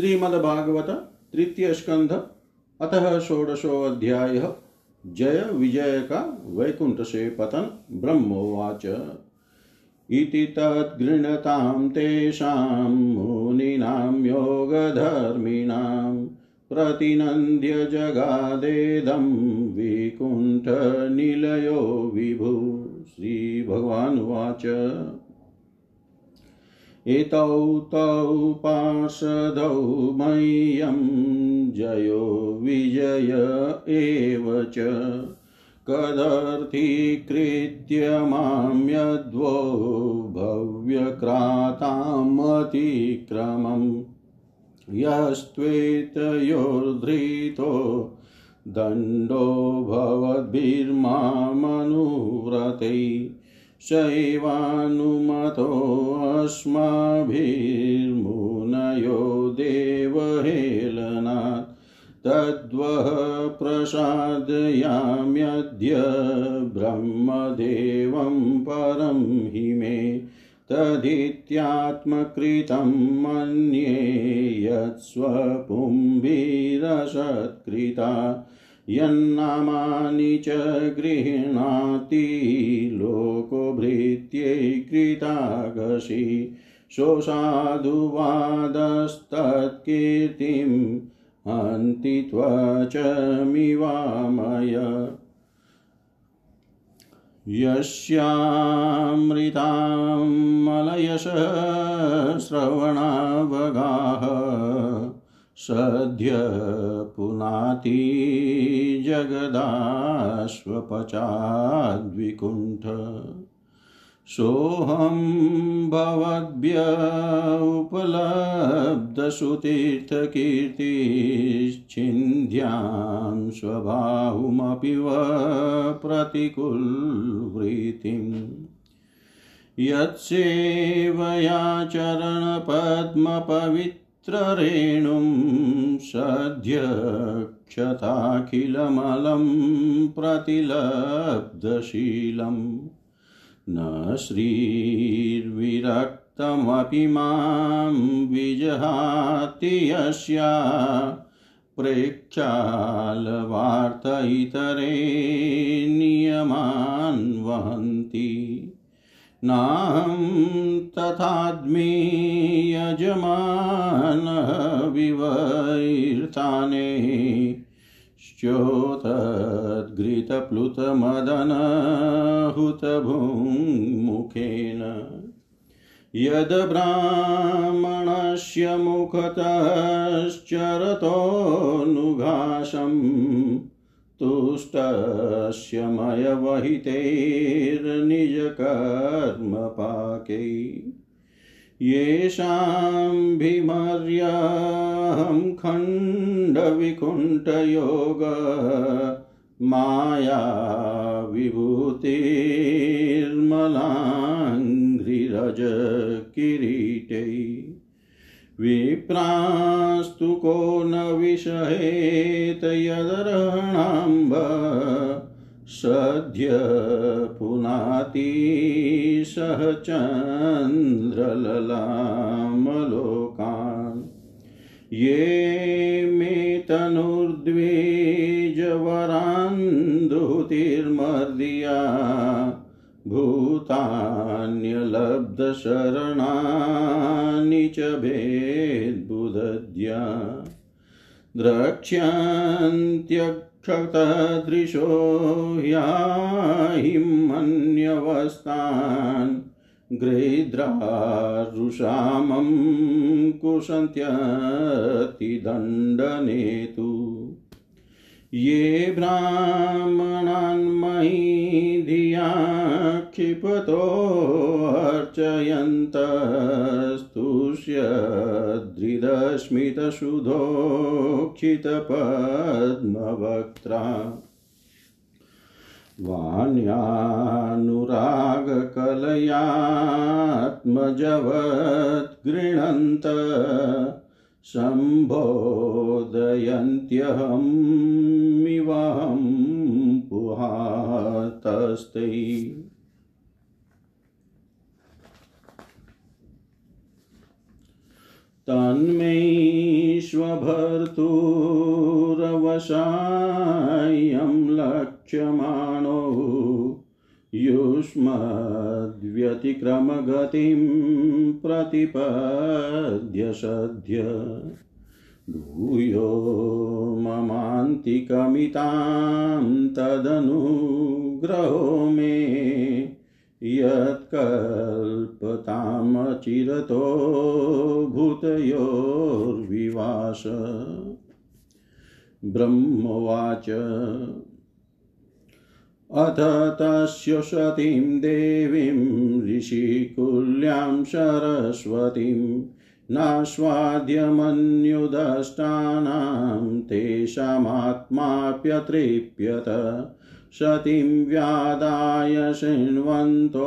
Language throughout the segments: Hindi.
श्रीमद्भागवत तृतीय स्कंध अतः षोडशो अध्याय जय विजय का वैकुंठ से पतन ब्रह्मोवाच। इति तद्गृणतां तेषां मुनीनां योगधर्मिणां प्रतिनन्द्य जगादेदं विकुण्ठनिलयो विभु। श्रीभगवानुवाच। एतौ तौ पार्षदौ मह्यं जयो विजय एव च। कदर्थीकृत्य माँ यद्वो भव्यक्रातामतिक्रमम्। यस्त्वेतयोर्धृतो दण्डो भवद्भिर्मामनुव्रतै। शैवानुमतोऽस्माभिर्मुनयो देवहेलनात्। तद्वः प्रसादयाम्यद्य ब्रह्मदेवं परं हि मे तदित्यात्मकृतं मन्ये यत्स्वपुम्भिरसत्कृता। यन्नामानि च गृह्णाति लोको भृत्यैकृतागसि शोषाधुवादस्तत्कीर्तिम् हन्ति त्वचमिवामय। यस्यामृतां श्रवणावगाः सद्य पुनाति जगदाश्वपचाद्विकुण्ठ। सोऽहं भवद्भ्य उपलब्धसुतीर्थकीर्तिश्चिन्ध्यां स्वबाहुमपि व प्रतिकुलवृत्तिम् यत्सेवया चरणपद्मपवित्ररेणुं सद्य क्षताखिलमलं प्रतिलब्धशीलम् न श्रीर्विरक्तमपि माँ विजहाति यस्या प्रेक्षालवार्त इतरे नियमान् वहन्ति। नाहं तथाद्मि यजमानः विवैर्ताने च्योतद्घृतप्लुतमदनहुतभुङ्मुखेन यद् ब्राह्मणस्य मुखतश्चरतोऽनुघासं तुष्टस्य मयवहितैर्निजकर्मपाकै येषां भीमर्यहं खण्डविकुण्ठयोग माया विभूतिर्मलाङ्घ्रिरज किरीटै विप्रास्तु को न विषहेत यदर्हणाम्ब सद्य पुनाति सह चन्द्रललामलोकान्। ये मे तनुर्द्विजवरान्धुतिर्मर्दिया भूतान्यलब्धशरणानि च भेद्बुदद्या द्रक्ष्यन्त्यक्षतदृशो ह्याहिमन्यवस्तान् गृहीद्रारुषामं कुशन्त्यतिदण्डनेतु। ये ब्राह्मणान्मयी धिया क्षिपतोऽर्चयन्तस्तुष्यद्रिदस्मितसुधोक्षितपद्मवक्त्रा वाण्यानुरागकलयात्मजवत् गृह्णन्त सम्बोधयन्त्यहमिवहं पुहातस्ते। तन्मे विश्वभर्तुरवसायं लक्ष्यमाणो युष्मद्व्यतिक्रमगतिं प्रतिपद्य सद्य। भूयो ममान्तिकमितां तदनुग्रहो मे यत्कल्पतामचिरतो भूतयोर्विवास ब्रह्मवाच अथ तस्य सतीं देवीं ऋषिकुल्यां सरस्वतीं नास्वाद्यमन्युदष्टानां तेषामात्माप्यतृप्यत सतीं व्यादाय शृण्वन्तो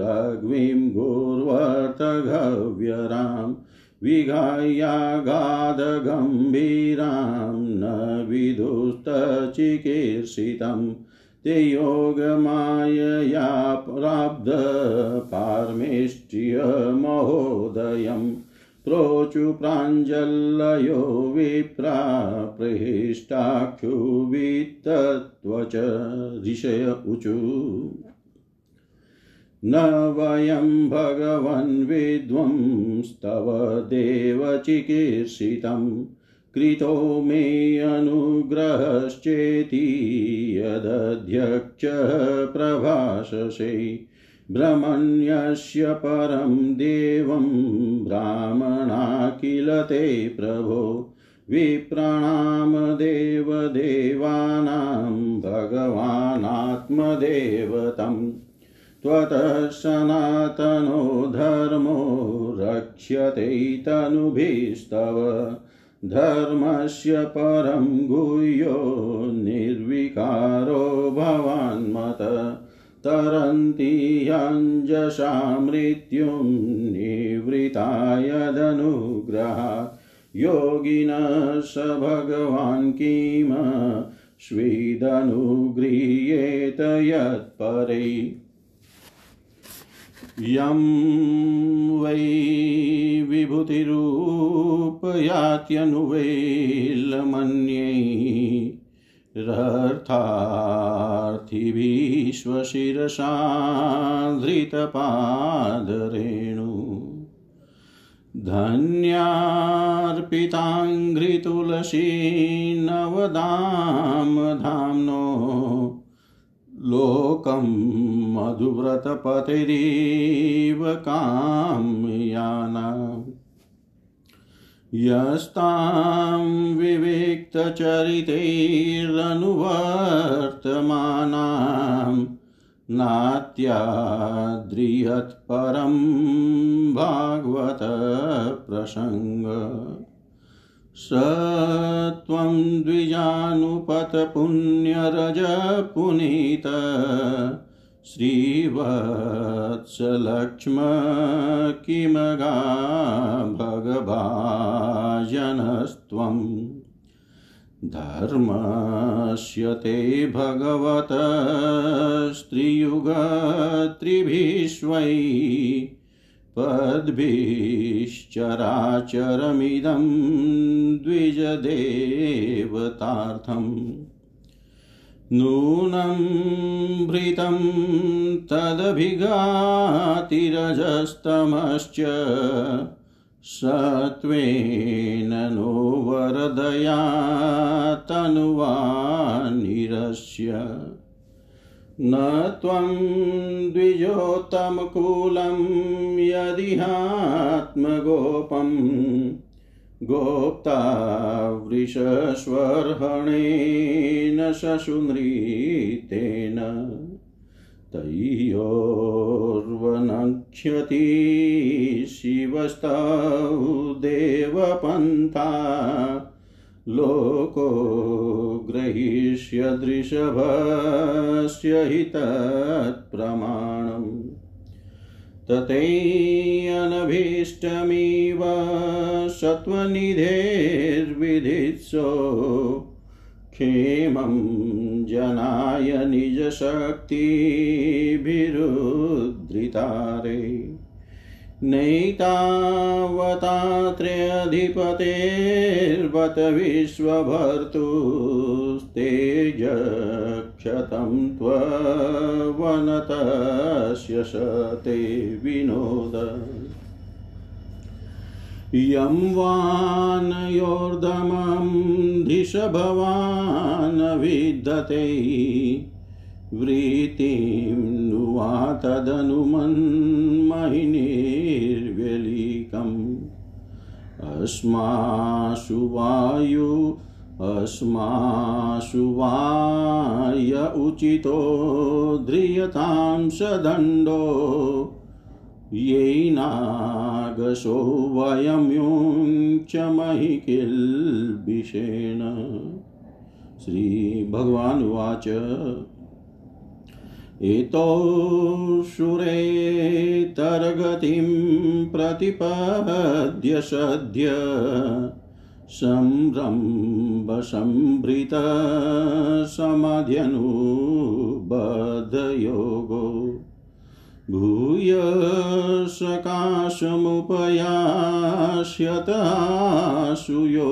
लघ्वीं गुर्वर्तघव्यरां विघायागाधगम्भीरां न विदुस्तचिकीर्षितम् ते योगमायया प्राब्धपारमेष्ट्यमहोदयम् प्रोचु प्राञ्जलयो विप्रा प्रहिष्टाक्षुवित्तत्वच ऋषय ऊचु न वयं भगवन् विद्वंस्तव देवचिकीर्षितम् कृतो मे अनुग्रहश्चेति यदध्यक्ष प्रभाषसे ब्रह्मण्यस्य परं देवं ब्राह्मणा किल ते प्रभो विप्राणां देवदेवानां भगवानात्मदेवतम् त्वतः सनातनो धर्मो रक्ष्यते तनुभिस्तव धर्मस्य परं गुह्यो निर्विकारो भवान्मत। तरन्ति अञ्जसा मृत्युं निवृतायदनुग्रहात् योगिनः स भगवान् किम स्वीदनुगृह्येत यत्परे। यं वै विभूतिरूपयात्यनुवेलमन्यै रर्थार्थिभिश्वशिरसाधृतपादरेणु धन्यार्पिताङ्घ्रितुलसी नवदां धाम्नो लोकं मधुव्रतपतिरिव कामयाना। यस्तां विविक्तचरितैरनुवर्तमानां। नात्याद्रियत्परं भागवतप्रसङ्ग। स त्वं द्विजानुपतपुण्यरजपुनीत श्रीवत्सलक्ष्म किमगा भगभाजनस्त्वं धर्मस्य ते भगवतस्त्रियुगत्रिभिष्वै पद्भिश्चराचरमिदं द्विजदेवतार्थम् नूनं भृतं तदभिघातिरजस्तमश्च सत्त्वेन नो वरदया तनुवानिरस्य। न त्वं द्विजोत्तमकुलं यदिहात्मगोपम् गोप्ता वृषस्वर्हणेन शशुनृतेन तयोर्वनक्ष्यति शिवस्तौ देवपन्था लोको ग्रहीष्यदृषभस्य हि तत्प्रमाणम् ततैरनभीष्टमिव सत्त्वनिधेर्विधित्सो क्षेमं जनाय निजशक्तिभिरुद्धृतारे। नैतावतात्र्यधिपतेर्वत विश्वभर्तुस्तेजक्षतं त्ववनतस्य स ते विनोद। यं वानयोर्दमं धिषभवान् विद्यते वृत्तिं नुवा तदनुमन्महिनीर्व्यलीकम् अस्मासु वायु अस्मासु वाय उचितो ध्रियतां सदण्डो। येनागशो वयं युञ्चमहि किल्बिषेण श्रीभगवानुवाच। एतो शुरेतर्गतिं प्रतिपद्य सद्य संरम्भसम्भृतसमध्यनुबद्धयोगो भूय सकाशमुपयास्यताशु यो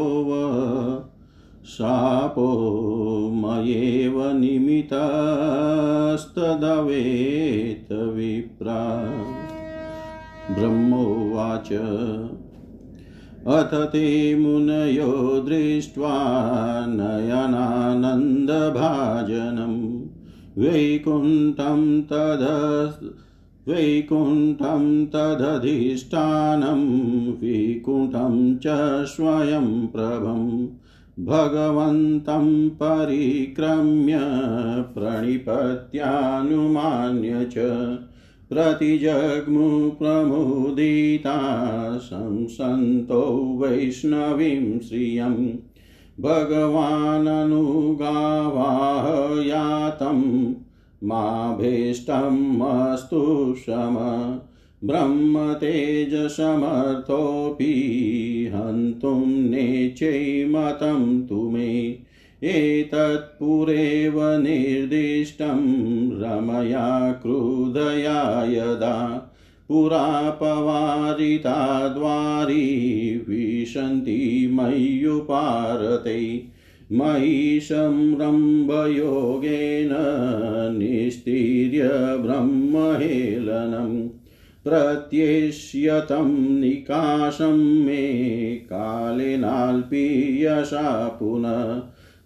शापो मयेव निमित्तस्तदवेत विप्रा। ब्रह्मोवाच, अथ ते मुनयो दृष्ट्वा नयनानन्दभाजनं वैकुण्ठं तद, वैकुण्ठं तदधिष्ठानं, विकुण्ठं च स्वयं प्रभम्। भगवन्तं परिक्रम्य प्रणिपत्यानुमान्य च प्रतिजग्मु प्रमुदिता संसन्तो वैष्णवीं श्रियं भगवाननुगावाहयातं माभीष्टमस्तु शम ब्रह्मतेजसमर्थोऽपि हन्तुं नेचैमतं तु मे एतत्पुरेव निर्दिष्टं रमया क्रुधया यदा पुरा पवारिता द्वारी विशन्ति मय्युपारते। मयि संरम्भयोगेन निस्तीर्य ब्रह्महेलनम् प्रत्येष्यतं निकाशं मे कालेनाल्पीयसा पुनः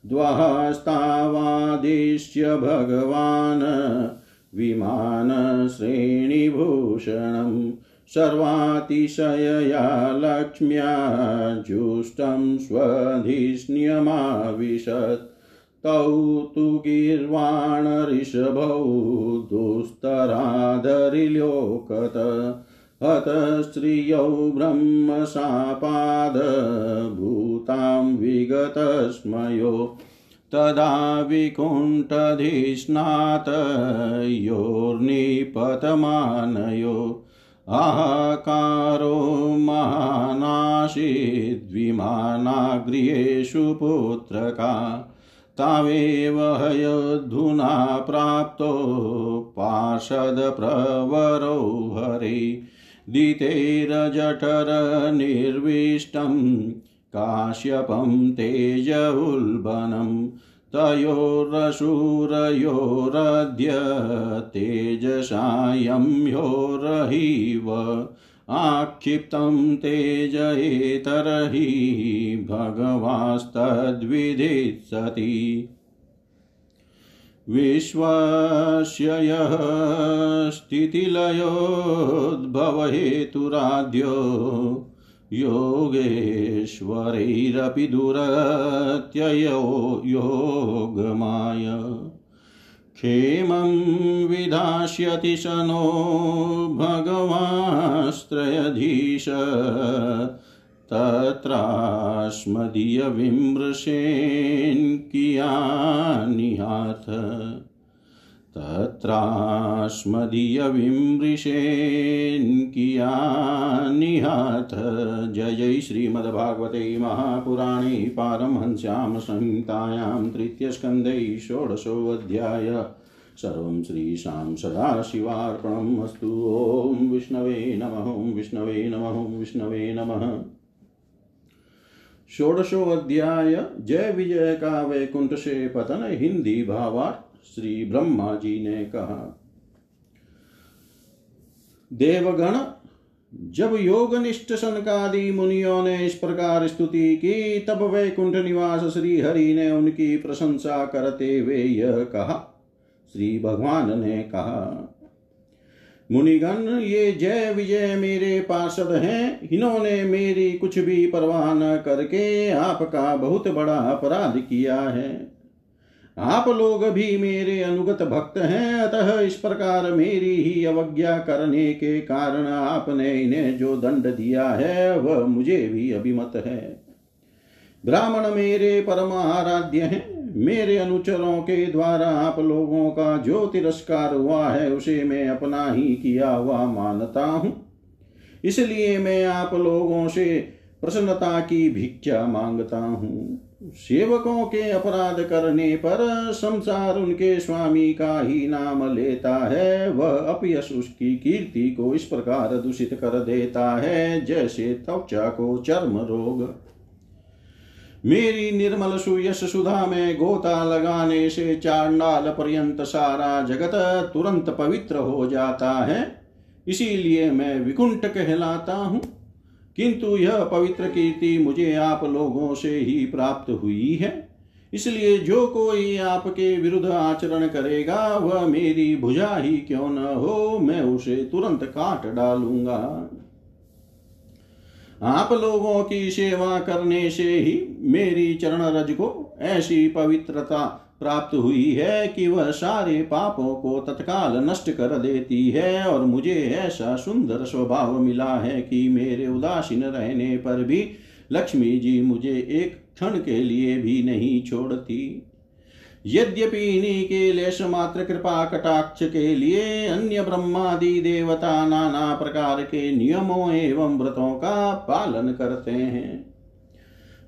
द्वहस्तावादिश्य भगवान् विमानश्रेणिभूषणं सर्वातिशयया लक्ष्म्या जुष्टं स्वधिष्ण्यमाविशत्। तौ तु गीर्वाणऋषभौ दुस्तराधरिलोकत हत स्त्रियौ ब्रह्मशापादभूतां विगतस्मयो। तदा विकुण्ठधिष्णात योर्निपतमानयो। आहाकारो महानाशिद्विमानागृहेषु पुत्रका। तावेव हयधुना प्राप्तो पार्षदप्रवरो हरे। दितेरजठरनिर्विष्टं काश्यपं तेज उल्बनं तयोरशूरयोरद्य तेजसायं ह्योरहिव आक्षिप्तं तेज एतर्हि भगवास्तद्विधित्सति विश्वस्य यः स्थितिलयोद्भवहेतुराद्यो योगेश्वरैरपि दुरत्ययो योगमाय। क्षेमं विधास्यति स नो भगवास्त्रयधीश। तत्रास्मदीयविमृशेन् कियानिहाथ कियानिहाथ जय जय श्रीमद्भागवते महापुराणे पारमहंस्यां संहितायां तृतीयस्कन्धे षोडशोऽध्याय। सर्वं श्रीशां सदाशिवार्पणम् अस्तु। ॐ विष्णवे नमः, ॐ विष्णवे नमः, ॐ विष्णवे नमः। षोडशो अध्याय जय विजय का वैकुंठ से पतन हिंदी भावार्थ। श्री ब्रह्मा जी ने कहा, देवगण, जब योग योगनिष्ठ सनकादि मुनियों ने इस प्रकार स्तुति की, तब वैकुंठ निवास श्री हरि ने उनकी प्रशंसा करते हुए यह कहा। श्री भगवान ने कहा, मुनिगण, ये जय विजय मेरे पार्षद हैं, इन्होंने मेरी कुछ भी परवाह न करके आपका बहुत बड़ा अपराध किया है। आप लोग भी मेरे अनुगत भक्त हैं, अतः इस प्रकार मेरी ही अवज्ञा करने के कारण आपने इन्हें जो दंड दिया है, वह मुझे भी अभिमत है। ब्राह्मण मेरे परम आराध्य हैं, मेरे अनुचरों के द्वारा आप लोगों का जो तिरस्कार हुआ है, उसे मैं अपना ही किया हुआ मानता हूँ। इसलिए मैं आप लोगों से प्रसन्नता की भिक्षा माँगता हूँ। सेवकों के अपराध करने पर संसार उनके स्वामी का ही नाम लेता है। वह अपयश उसकी कीर्ति को इस प्रकार दूषित कर देता है, जैसे त्वचा को चर्म रोग। मेरी निर्मल सुयश सुधा में गोता लगाने से चांडाल पर्यंत सारा जगत तुरंत पवित्र हो जाता है। इसीलिए मैं विकुंठ कहलाता हूँ। किंतु यह पवित्र कीर्ति मुझे आप लोगों से ही प्राप्त हुई है। इसलिए जो कोई आपके विरुद्ध आचरण करेगा, वह मेरी भुजा ही क्यों न हो, मैं उसे तुरंत काट डालूँगा। आप लोगों की सेवा करने से ही मेरी चरण रज को ऐसी पवित्रता प्राप्त हुई है कि वह सारे पापों को तत्काल नष्ट कर देती है और मुझे ऐसा सुंदर स्वभाव मिला है कि मेरे उदासीन रहने पर भी लक्ष्मी जी मुझे एक क्षण के लिए भी नहीं छोड़ती। यद्यपि इन्हीं के लेश मात्र कृपा कटाक्ष के लिए अन्य ब्रह्मादि देवता नाना प्रकार के नियमों एवं व्रतों का पालन करते हैं।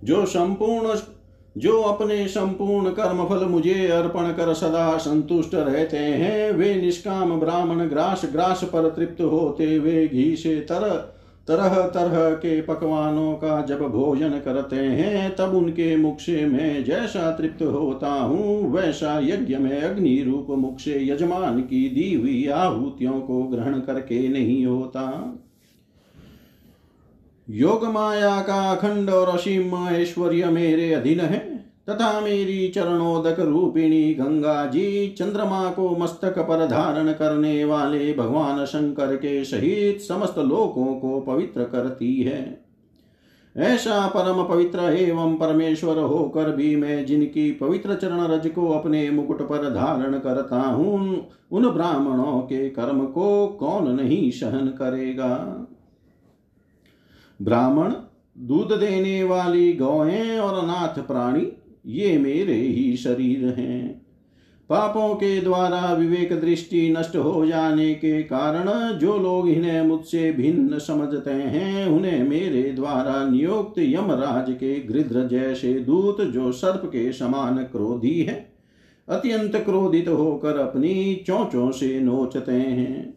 जो संपूर्ण जो अपने संपूर्ण कर्म फल मुझे अर्पण कर सदा संतुष्ट रहते हैं, वे निष्काम ब्राह्मण ग्रास ग्रास पर तृप्त होते वे घी से तर, तरह तरह के पकवानों का जब भोजन करते हैं, तब उनके मुख से मैं जैसा तृप्त होता हूँ, वैसा यज्ञ में अग्नि रूप मुख से यजमान की दी हुई आहुतियों को ग्रहण करके नहीं होता। योग माया का अखंड और असीम ऐश्वर्य मेरे अधीन है तथा मेरी चरणोदक रूपिणी गंगा जी चंद्रमा को मस्तक पर धारण करने वाले भगवान शंकर के सहित समस्त लोकों को पवित्र करती है ऐसा परम पवित्र एवं परमेश्वर होकर भी मैं जिनकी पवित्र चरण रज को अपने मुकुट पर धारण करता हूँ, उन ब्राह्मणों के कर्म को कौन नहीं सहन करेगा? ब्राह्मण, दूध देने वाली गौएँ और अनाथ प्राणी, ये मेरे ही शरीर हैं। पापों के द्वारा विवेक दृष्टि नष्ट हो जाने के कारण जो लोग इन्हें मुझसे भिन्न समझते हैं, उन्हें मेरे द्वारा नियुक्त यमराज के गृध्र जैसे दूत जो सर्प के समान क्रोधी है, अत्यंत क्रोधित होकर अपनी चोंचों से नोचते हैं।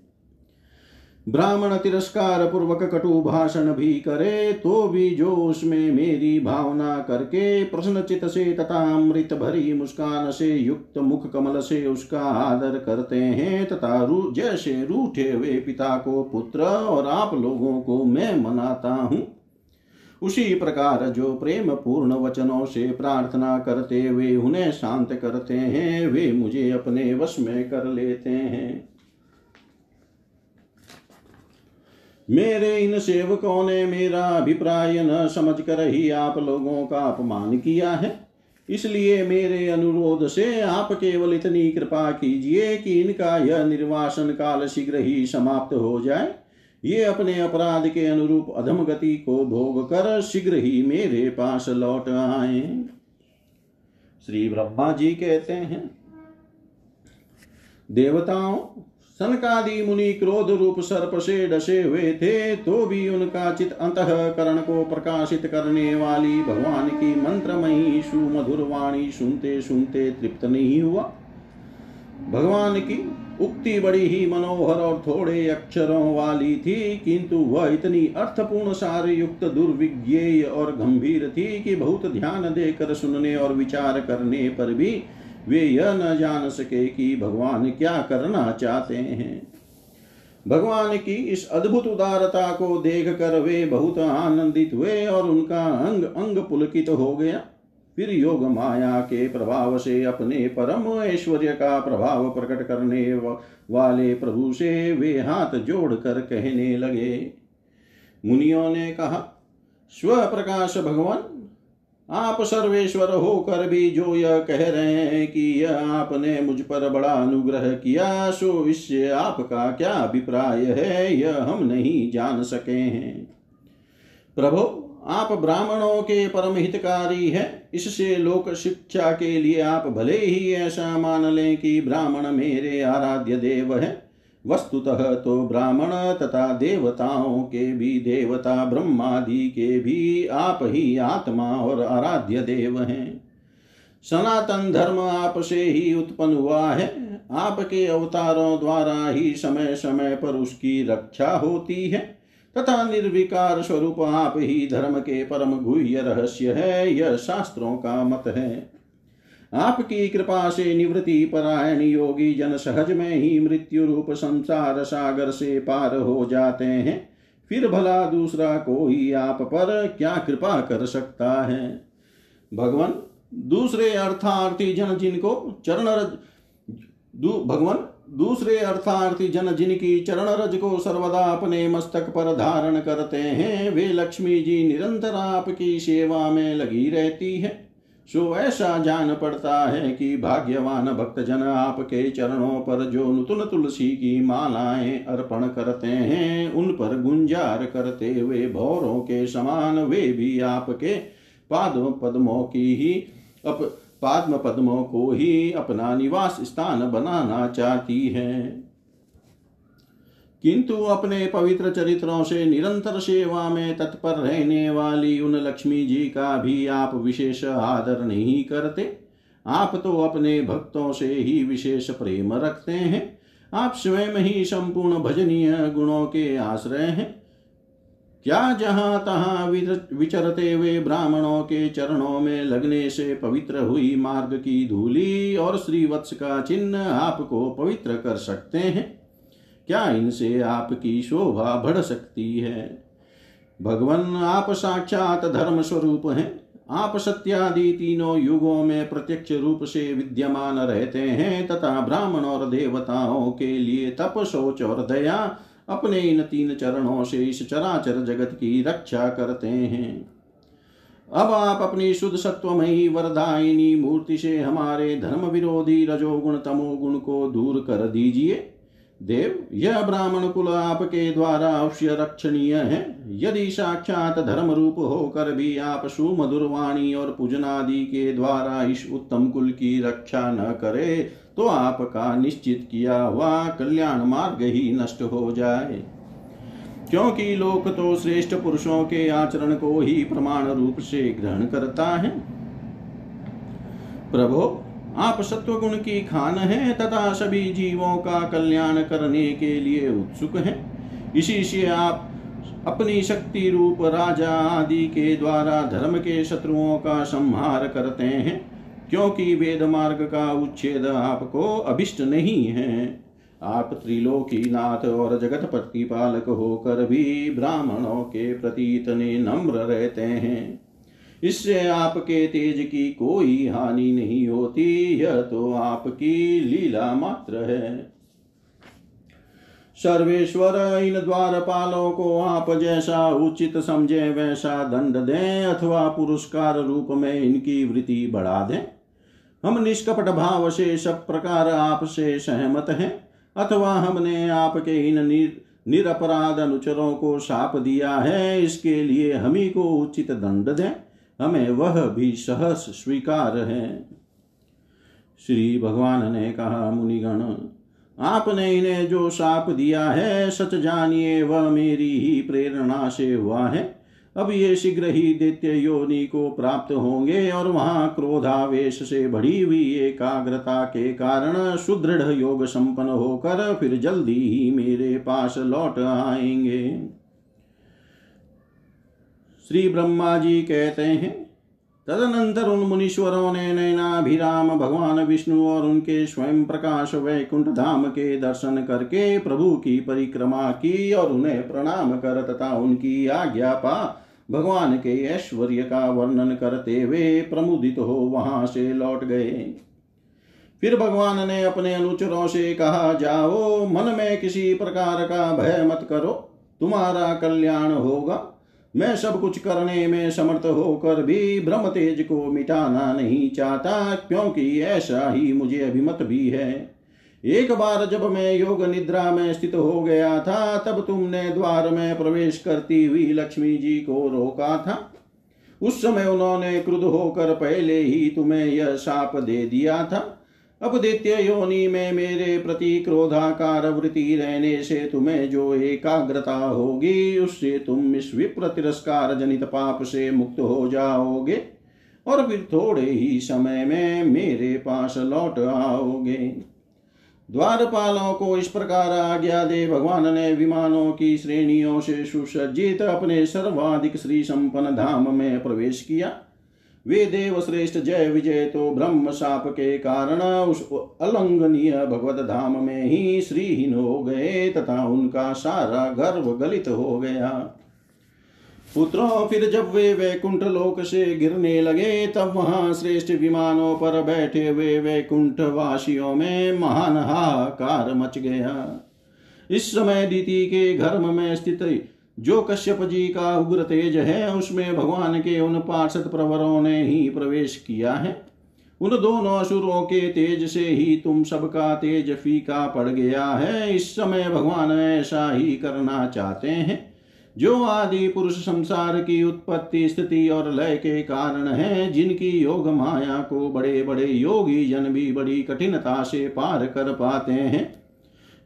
ब्राह्मण तिरस्कार पूर्वक कटु भाषण भी करे तो भी जो उसमें मेरी भावना करके प्रश्नचित से तथा अमृत भरी मुस्कान से युक्त मुख कमल से उसका आदर करते हैं, तथा रू, जैसे रूठे हुए पिता को पुत्र और आप लोगों को मैं मनाता हूँ। उसी प्रकार जो प्रेम पूर्ण वचनों से प्रार्थना करते हुए उन्हें शांत करते हैं, वे मुझे अपने वश में कर लेते हैं। मेरे इन सेवकों ने मेरा अभिप्राय न समझकर ही आप लोगों का अपमान किया है। इसलिए मेरे अनुरोध से आप केवल इतनी कृपा कीजिए कि इनका यह निर्वासन काल शीघ्र ही समाप्त हो जाए। ये अपने अपराध के अनुरूप अधम गति को भोग कर शीघ्र ही मेरे पास लौट आए। श्री ब्रह्मा जी कहते हैं, देवताओं सनकादि मुनि क्रोध रूप सर्प से डसे हुए थे तो भी उनका चित अंतकरण को प्रकाशित करने वाली भगवान की मंत्रमयी, सुमधुर वाणी सुनते सुनते तृप्त नहीं हुआ। भगवान की उक्ति बड़ी ही मनोहर और थोड़े अक्षरों वाली थी, किंतु वह इतनी अर्थपूर्ण सार युक्त दुर्विज्ञेय और गंभीर थी कि बहुत ध्यान देकर सुनने और विचार करने पर भी वे यह न जान सके कि भगवान क्या करना चाहते हैं। भगवान की इस अद्भुत उदारता को देख कर वे बहुत आनंदित हुए और उनका अंग अंग पुलकित हो गया। फिर योग माया के प्रभाव से अपने परम ऐश्वर्य का प्रभाव प्रकट करने वाले प्रभु से वे हाथ जोड़कर कहने लगे। मुनियों ने कहा स्व प्रकाश भगवान आप सर्वेश्वर होकर भी जो यह कह रहे हैं कि यह आपने मुझ पर बड़ा अनुग्रह किया, सो इससे आपका क्या अभिप्राय है, यह हम नहीं जान सके हैं। प्रभु, आप ब्राह्मणों के परम हितकारी है। इससे लोक शिक्षा के लिए आप भले ही ऐसा मान लें कि ब्राह्मण मेरे आराध्य देव है। वस्तुतः तो ब्राह्मण तथा देवताओं के भी देवता ब्रह्मादि के भी आप ही आत्मा और आराध्य देव हैं। सनातन धर्म आप से ही उत्पन्न हुआ है। आपके अवतारों द्वारा ही समय समय पर उसकी रक्षा होती है। तथा निर्विकार स्वरूप आप ही धर्म के परम गुह्य रहस्य है। यह शास्त्रों का मत है। आपकी कृपा से निवृत्ति परायण योगी जन सहज में ही मृत्यु रूप संसार सागर से पार हो जाते हैं। फिर भला दूसरा कोई आप पर क्या कृपा कर सकता है? भगवान दूसरे अर्थार्थी जन जिनको चरण दू, भगवान दूसरे अर्थार्थी जन जिनकी चरण रज को सर्वदा अपने मस्तक पर धारण करते हैं वे लक्ष्मी जी निरंतर आपकी सेवा में लगी रहती है। सो ऐसा जान पड़ता है कि भाग्यवान भक्तजन आपके चरणों पर जो नूतन तुलसी की मालाएँ अर्पण करते हैं, उन पर गुंजार करते हुए भौरों के समान वे भी आपके पाद पद्मों की ही अप पाद्म पद्मों को ही अपना निवास स्थान बनाना चाहती है। किंतु अपने पवित्र चरित्रों से निरंतर सेवा में तत्पर रहने वाली उन लक्ष्मी जी का भी आप विशेष आदर नहीं करते। आप तो अपने भक्तों से ही विशेष प्रेम रखते हैं। आप स्वयं ही संपूर्ण भजनीय गुणों के आश्रय हैं। क्या जहाँ तहां विचरते हुए ब्राह्मणों के चरणों में लगने से पवित्र हुई मार्ग की धूली और श्रीवत्स का चिन्ह आपको पवित्र कर सकते हैं? क्या इनसे आपकी शोभा बढ़ सकती है? भगवान, आप साक्षात धर्म स्वरूप हैं। आप सत्यादि तीनों युगों में प्रत्यक्ष रूप से विद्यमान रहते हैं तथा ब्राह्मण और देवताओं के लिए तप सोच और दया अपने इन तीन चरणों से इस चराचर जगत की रक्षा करते हैं। अब आप अपनी शुद्ध सत्वमयी वरदायिनी मूर्ति से हमारे धर्म विरोधी रजोगुण तमोगुण को दूर कर दीजिए। देव, यह ब्राह्मण कुल आपके द्वारा अवश्य रक्षणीय है। यदि साक्षात धर्म रूप होकर भी आप सुमधुरवाणी और पूजनादि के द्वारा इस उत्तम कुल की रक्षा न करे तो आपका निश्चित किया हुआ कल्याण मार्ग ही नष्ट हो जाए। क्योंकि लोक तो श्रेष्ठ पुरुषों के आचरण को ही प्रमाण रूप से ग्रहण करता है। प्रभो आप सत्व गुण की खान हैं तथा सभी जीवों का कल्याण करने के लिए उत्सुक हैं। इसी से आप अपनी शक्ति रूप राजा आदि के द्वारा धर्म के शत्रुओं का संहार करते हैं, क्योंकि वेद मार्ग का उच्छेद आपको अभिष्ट नहीं है। आप त्रिलोकी नाथ और जगत प्रतिपालक होकर भी ब्राह्मणों के प्रति इतने नम्र रहते हैं। इससे आपके तेज की कोई हानि नहीं होती यह तो आपकी लीला मात्र है। सर्वेश्वर इन द्वारपालों को आप जैसा उचित समझे वैसा दंड दें अथवा पुरस्कार रूप में इनकी वृत्ति बढ़ा दें। हम निष्कपट भाव से सब प्रकार आपसे सहमत हैं अथवा हमने आपके इन निर, निरपराध अनुचरों को साप दिया है इसके लिए हम ही को उचित दंड दें। हमें वह भी सहस स्वीकार है। श्री भगवान ने कहा, मुनिगण, आपने इन्हें जो साप दिया है, सच जानिए, वह मेरी ही प्रेरणा से हुआ है। अब ये शीघ्र ही दैत्य योनि को प्राप्त होंगे और वहाँ क्रोधावेश से बढ़ी हुई एकाग्रता के कारण सुदृढ़ योग संपन्न होकर फिर जल्दी ही मेरे पास लौट आएँगे। श्री ब्रह्मा जी कहते हैं, तदनंतर उन मुनीश्वरों ने नैनाभिराम भगवान विष्णु और उनके स्वयं प्रकाश वैकुंठ धाम के दर्शन करके प्रभु की परिक्रमा की और उन्हें प्रणाम कर तथा उनकी आज्ञा पा, भगवान के ऐश्वर्य का वर्णन करते हुए प्रमुदित हो वहाँ से लौट गए। फिर भगवान ने अपने अनुचरों से कहा, जाओ, मन में किसी प्रकार का भय मत करो, तुम्हारा कल्याण होगा। मैं सब कुछ करने में समर्थ होकर भी ब्रह्म तेज को मिटाना नहीं चाहता, क्योंकि ऐसा ही मुझे अभिमत भी है। एक बार जब मैं योग निद्रा में स्थित हो गया था, तब तुमने द्वार में प्रवेश करती हुई लक्ष्मी जी को रोका था। उस समय उन्होंने क्रुद्ध होकर पहले ही तुम्हें यह शाप दे दिया था। अब दैत्य योनि में मेरे प्रति क्रोधाकार वृत्ति रहने से तुम्हें जो एकाग्रता होगी, उससे तुम इस विप्र तिरस्कार जनित पाप से मुक्त हो जाओगे और फिर थोड़े ही समय में मेरे पास लौट आओगे। द्वारपालों को इस प्रकार आज्ञा दे, भगवान ने विमानों की श्रेणियों से सुसज्जित अपने सर्वाधिक श्री संपन्न धाम में प्रवेश किया। वे देव श्रेष्ठ जय विजय तो ब्रह्म शाप के कारण उस अलंघनीय भगवत धाम में ही श्रीहीन हो गए तथा उनका सारा गर्व गलित हो गया। पुत्रों, फिर जब वे वैकुंठ लोक से गिरने लगे, तब वहाँ श्रेष्ठ विमानों पर बैठे हुए वैकुंठ वासियों में महान हाकार मच गया। इस समय दीति के घर में स्थित जो कश्यप जी का उग्र तेज है, उसमें भगवान के उन पार्षद प्रवरों ने ही प्रवेश किया है। उन दोनों असुरों के तेज से ही तुम सबका तेज फीका पड़ गया है। इस समय भगवान ऐसा ही करना चाहते हैं। जो आदि पुरुष संसार की उत्पत्ति, स्थिति और लय के कारण है, जिनकी योग माया को बड़े बड़े योगी जन भी बड़ी कठिनता से पार कर पाते हैं।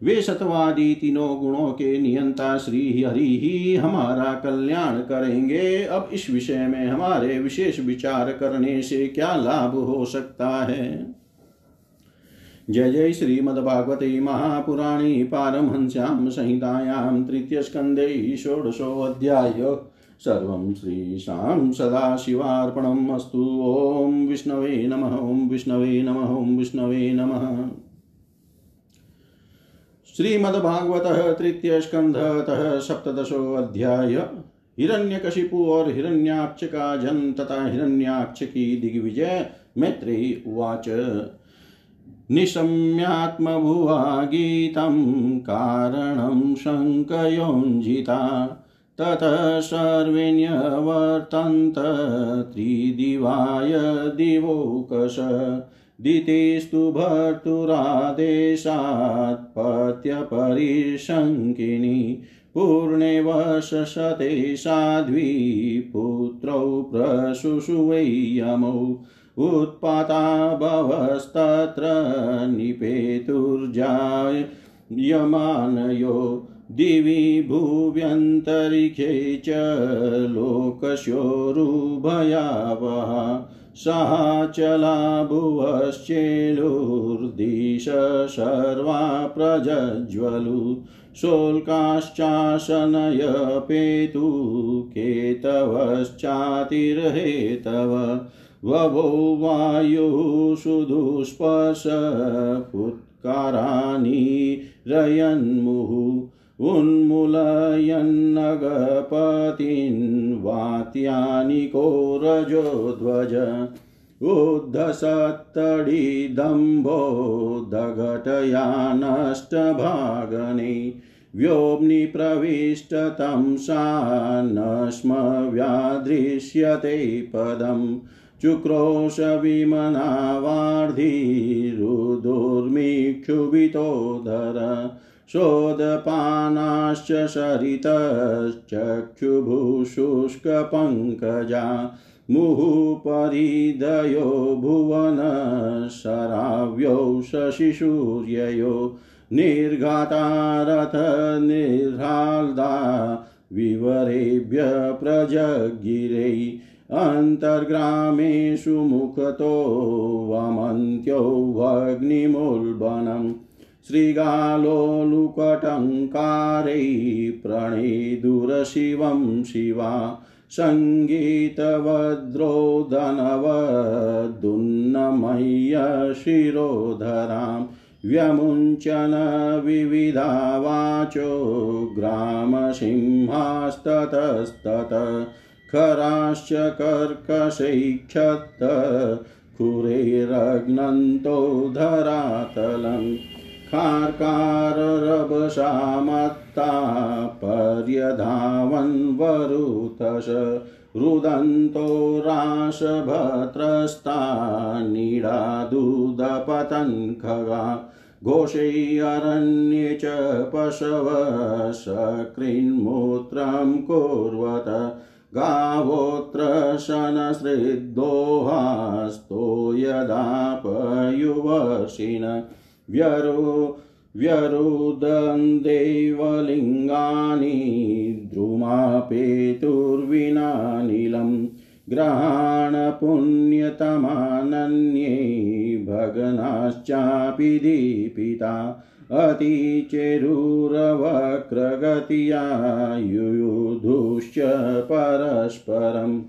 वे सतवादी तीनों गुणों के नियंता श्री हरि ही हमारा कल्याण करेंगे। अब इस विषय में हमारे विशेष विचार करने से क्या लाभ हो सकता है? जय जय श्रीमद्भागवते महापुराणे पारमहंस्यां संहितायां तृतीयस्कन्धे षोडशोऽध्याय। सर्वं श्रीशां सदाशिवार्पणम् अस्तु। ॐ विष्णवे नमः, ॐ विष्णवे नमः, ॐ विष्णवे नमः। श्रीमद्भागवत तृतीय स्कंधतः सप्तशोऽध्याय हिरण्यकशिपु और हिरण्याक्ष का जन तथा हिरण्याक्ष की दिग्विजय मैत्रेयी उवाच। निशम्यात्मभुवा गीतं कारणं शङ्कयोञ्जिता। ततः सर्वेण्यवर्तन्त त्रिदिवाय दिवोकश। दितिस्तु भर्तुरादेशात् पत्यपरिशङ्किनी पूर्णे वर्षशते साध्वी पुत्रौ प्रशुषुवै यमौ, उत्पाता भवस्तत्र निपेतुर्जाय यमानयो, दिवि भुव्यन्तरिक्षे च लोकस्योरुभयावः सहाचला भुवश्चेलुर्दिश सर्वा प्रज्ज्वलु शोल्काश्चाशनयपेतु केतवश्चातिर्हेतव वभो वायुषुदुस्पर्शफुत्कारानि रयन्मुः उन्मूलयन्नगपतीन् वात्यानिको रजोध्वज उद्धसत्तडिदम्भो दघटया नष्टभागने व्योम्नि प्रविष्टतं सा न स्म व्यादृश्यते पदम् चुक्रोशविमनावार्धिरुदुर्मिक्षुभितोदर शोदपानाश्च सरितश्चक्षुभुशुष्कपङ्कजा मुहुपरिदयो भुवन शराव्यौ शशिसूर्ययो निर्घाता रथ विवरेभ्य प्रजगिरै अन्तर्ग्रामेषु मुखतो वमन्त्यो भग्निमुल्बनम् शृगालोलुकटङ्कारै प्रणेदुरशिवं शिवा सङ्गीतवद्रोदनवदुन्नमय्य शिरोधरां व्यमुञ्चन विविधा वाचो ग्रामसिंहास्ततस्तत खराश्च कर्कशैक्षत्त खुरैरग्नन्तो धरातलम् कार्काररभसामत्ता पर्यधावन् वरुतश। रुदन्तो राशभद्रस्ता नीडादुदपतन् खगा घोषैरण्ये च पशव सकृन्मूत्रं कुर्वत। गावोऽत्र शनसृद्धोहास्तो यदापयुवशिन व्यरु व्यरुदन्देवलिङ्गानि द्रुमापेतुर्विनानिलं ग्रहाणपुण्यतमानन्ये भगनाश्चापि दीपिता अतिचेरुरवक्रगतिया युयुधुश्च परस्परम्।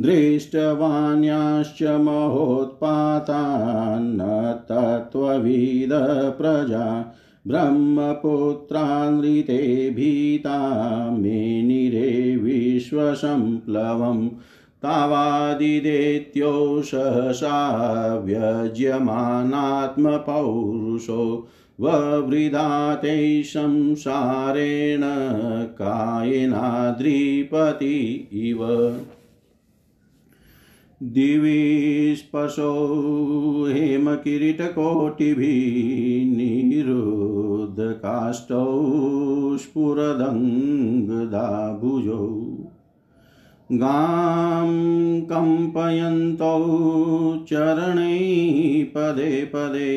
दृष्टवान्याश्च महोत्पातान्न तत्त्वविद प्रजा ब्रह्मपुत्रान्विते भीता मेनिरे विश्वसम्प्लवम् तावादिदेत्यो सहसा व्यज्यमानात्मपौरुषो ववृधाते संसारेण कायेनाद्रिपति इव। दिवि स्पशो हेमकिरीटकोटिभिः निरुद्धकाष्ठौ स्फुरदङ्गदाभुजौ गां कम्पयन्तौ चरणै पदे पदे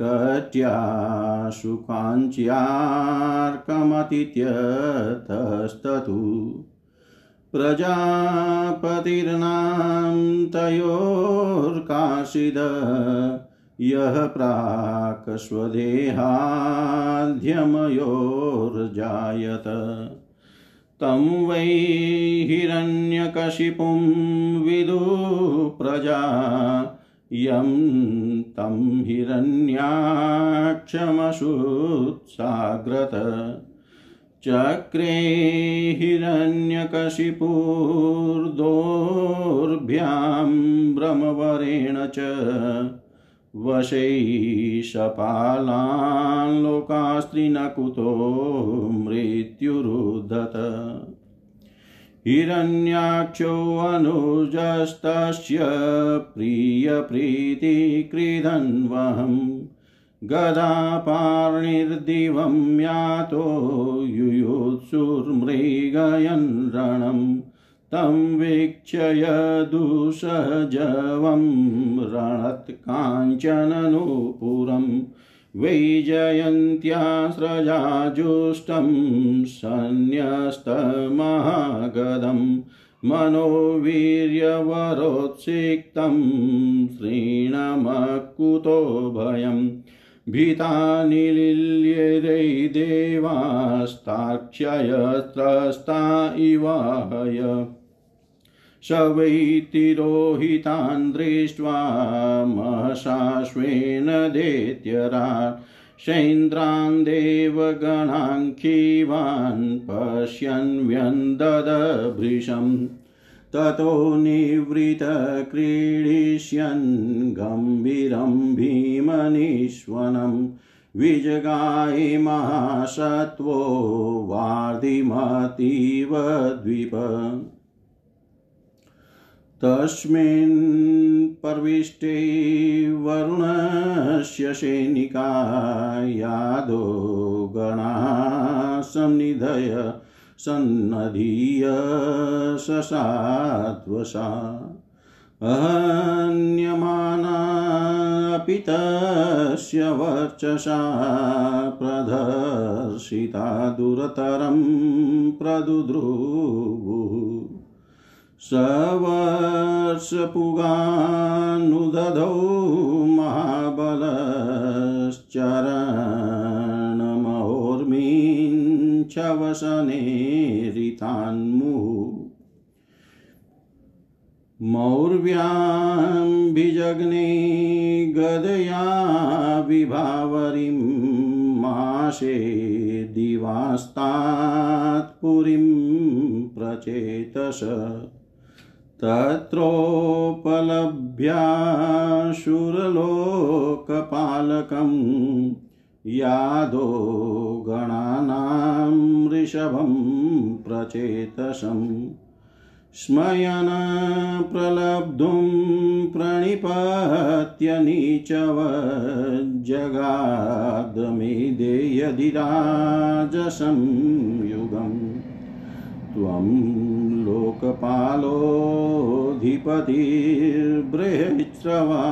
कट्याशु काञ्च्यार्कमतिथ्यतस्ततु प्रजापतिर्नाम तयोर्काशिद। यः प्राक् स्वदेहाध्यमयोर्जायत। तं वै हिरण्यकशिपुं विदुः प्रजा। यं तं हिरण्याक्षमसुत्साग्रत। चक्रे हिरण्यकशिपूर्दोर्भ्यां भ्रमवरेण च वशैशपालान् लोकास्त्रिनकुतो मृत्युरुद्धत। हिरण्याक्षोऽनुजस्तस्य प्रियप्रीतिकृदन्वहम् गदापार्णिर्दिवं यातो युयुत्सुर्मृगयन् रणं तं वीक्षय दुसहजवं रणत्काञ्चननूपुरं वैजयन्त्या स्रजाजुष्टं सन्न्यस्तमहागदं मनोवीर्यवरोत्सिक्तं श्रीणमकुतो भयम् भीतानिलील्यरे देवास्ताक्षयत्रस्ता इवाय स वै तिरोहितान् दृष्ट्वा महसाश्वेन देत्यराट् शैन्द्रान् देवगणाङ्खीवान् पश्यन् व्यन्ददभृशम् ततो निवृतक्रीडिष्यन् गम्भीरं भीमनीश्वनं विजगाय महासत्त्वो वार्धिमतीव द्विप। तस्मिन् प्रविष्टे वरुणस्य सैनिका यादो गणाः सन्निधय सन्नधीय ससात्वसा। अहन्यमानापि तस्य वर्चसा प्रदर्शिता दुरतरं प्रदुद्रुवुः। सवर्षपुगानुदधौ महाबलश्चरणमहोर्मीञ्छवसने ऋतान्मुः मौर्व्यां भिजग्ने गदया विभावरीं माशे दिवास्तात् पुरीं प्रचेतस तत्रोपलभ्याशुरलोकपालकं यादो गणानां ऋषभं प्रचेतसम् स्मयन प्रलब्धुं प्रणिपत्य नीचवज्जगादमेदेयधिराजसंयुगम् त्वं लोकपालोऽधिपतिर्बृहस्रवा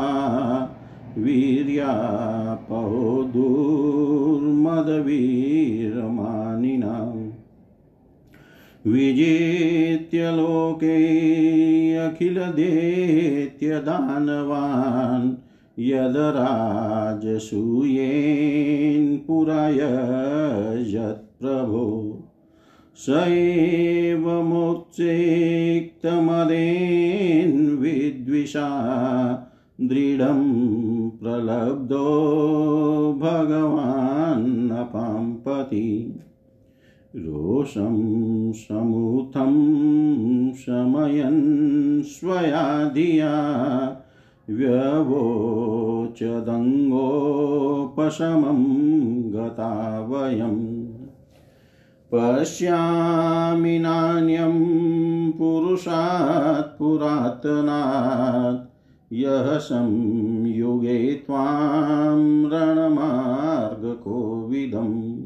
वीर्यापौदुर्मदवीरमानिनाम् विजित्य लोके अखिलदेत्यदानवान् यदराजसूयेन् पुरायजत्प्रभो स एव मोत्सेक्तमदेन् विद्विषा दृढं प्रलब्धो भगवान्नपाम्पति रोषं समुथं शमयन् स्वया धिया। व्यवोचदङ्गोपशमं गता वयम्। पश्यामि नान्यं पुरुषात् पुरातनात्। यः संयुगे त्वां रणमार्गकोविदम्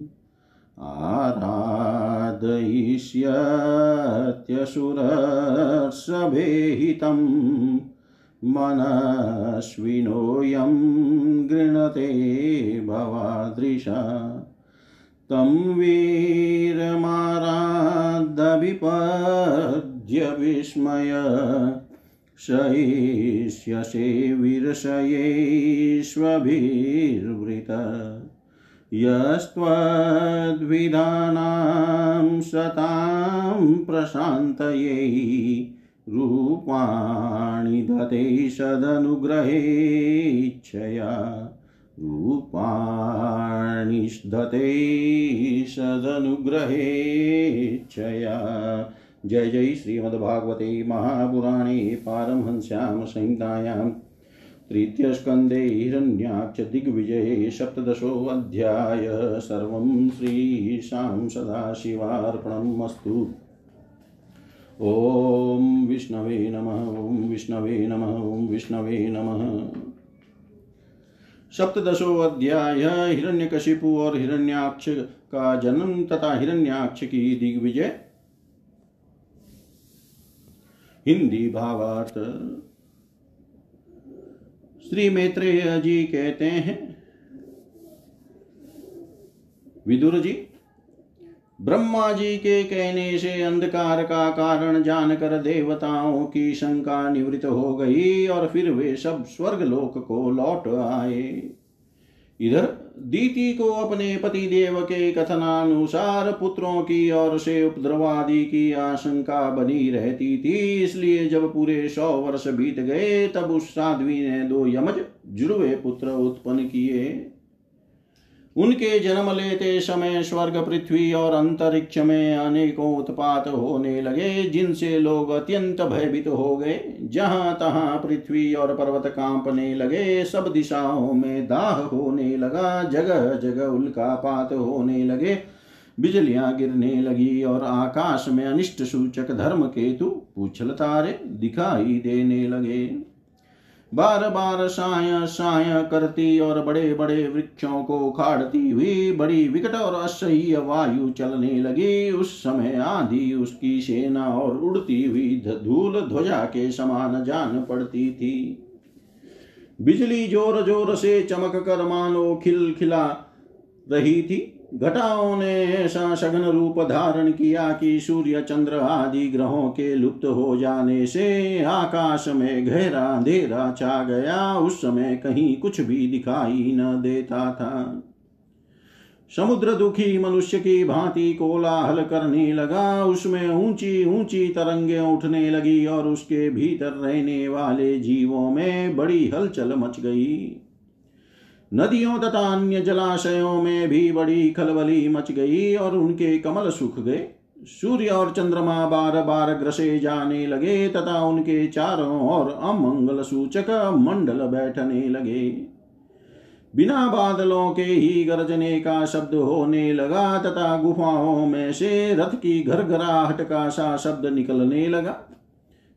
आराधयिष्यत्यसुरसभेहितं मनस्विनोऽयं गृणते भवादृशा। तं वीरमारादभिपद्य विस्मय शयिष्यसे विरशयेष्वभिर्वृत यस्त्वद्विधानां सतां प्रशान्तयै रूपाणि दते सदनुग्रहेच्छया रूपाणि दते सदनुग्रहेच्छया जय जय श्रीमद्भागवते महापुराणे पारमहंस्यां संहितायां तृतीयस्कन्धे हिरण्याक्षदिग्विजये सप्तदशोऽध्याय सर्वं श्रीशां सदाशिवार्पणम् अस्तु ॐ विष्णवे नमः, ॐ विष्णवे नमः, ॐ विष्णवे नमः। सप्तदशो अध्याय हिरण्यकशिपु और हिरण्याक्ष का जन्म तथा हिरण्याक्ष की दिग्विजय हिंदी भावार्थ। श्री मैत्रेय जी कहते हैं, विदुर जी, ब्रह्मा जी के कहने से अंधकार का कारण जानकर देवताओं की शंका निवृत्त हो गई और फिर वे सब स्वर्ग लोक को लौट आए। इधर दीति को अपने पति देव के कथनानुसार पुत्रों की ओर से उपद्रवादि की आशंका बनी रहती थी। इसलिए जब पूरे सौ वर्ष बीत गए, तब उस साध्वी ने दो यमज जुड़वे पुत्र उत्पन्न किए। उनके जन्म लेते समय स्वर्ग, पृथ्वी और अंतरिक्ष में अनेकों उत्पात होने लगे, जिनसे लोग अत्यंत भयभीत हो गए। जहाँ तहां पृथ्वी और पर्वत कांपने लगे, सब दिशाओं में दाह होने लगा, जगह जगह उल्कापात होने लगे। बिजलियाँ गिरने लगी और आकाश में अनिष्ट सूचक धर्म केतु पूछल तारे दिखाई देने लगे। बार बार साय साय करती और बड़े बड़े वृक्षों को उखाड़ती हुई बड़ी विकट और असह्य वायु चलने लगी। उस समय आधी उसकी सेना और उड़ती हुई धूल ध्वजा के समान जान पड़ती थी। बिजली ज़ोर ज़ोर से चमक कर मानो खिल खिला रही थी। घटाओं ने ऐसा सघन रूप धारण किया कि सूर्य चंद्र आदि ग्रहों के लुप्त हो जाने से आकाश में गहरा अंधेरा छा गया। उस समय कहीं कुछ भी दिखाई न देता था। समुद्र दुखी मनुष्य की भांति कोलाहल करने लगा। उसमें ऊँची ऊँची तरंगे उठने लगी और उसके भीतर रहने वाले जीवों में बड़ी हलचल मच गई। नदियों तथा अन्य जलाशयों में भी बड़ी खलबली मच गई और उनके कमल सूख गए। सूर्य और चंद्रमा बार बार ग्रसे जाने लगे तथा उनके चारों ओर अमंगल सूचक मंडल बैठने लगे। बिना बादलों के ही गरजने का शब्द होने लगा तथा गुफाओं में से रथ की घरघराहट का सा शब्द निकलने लगा।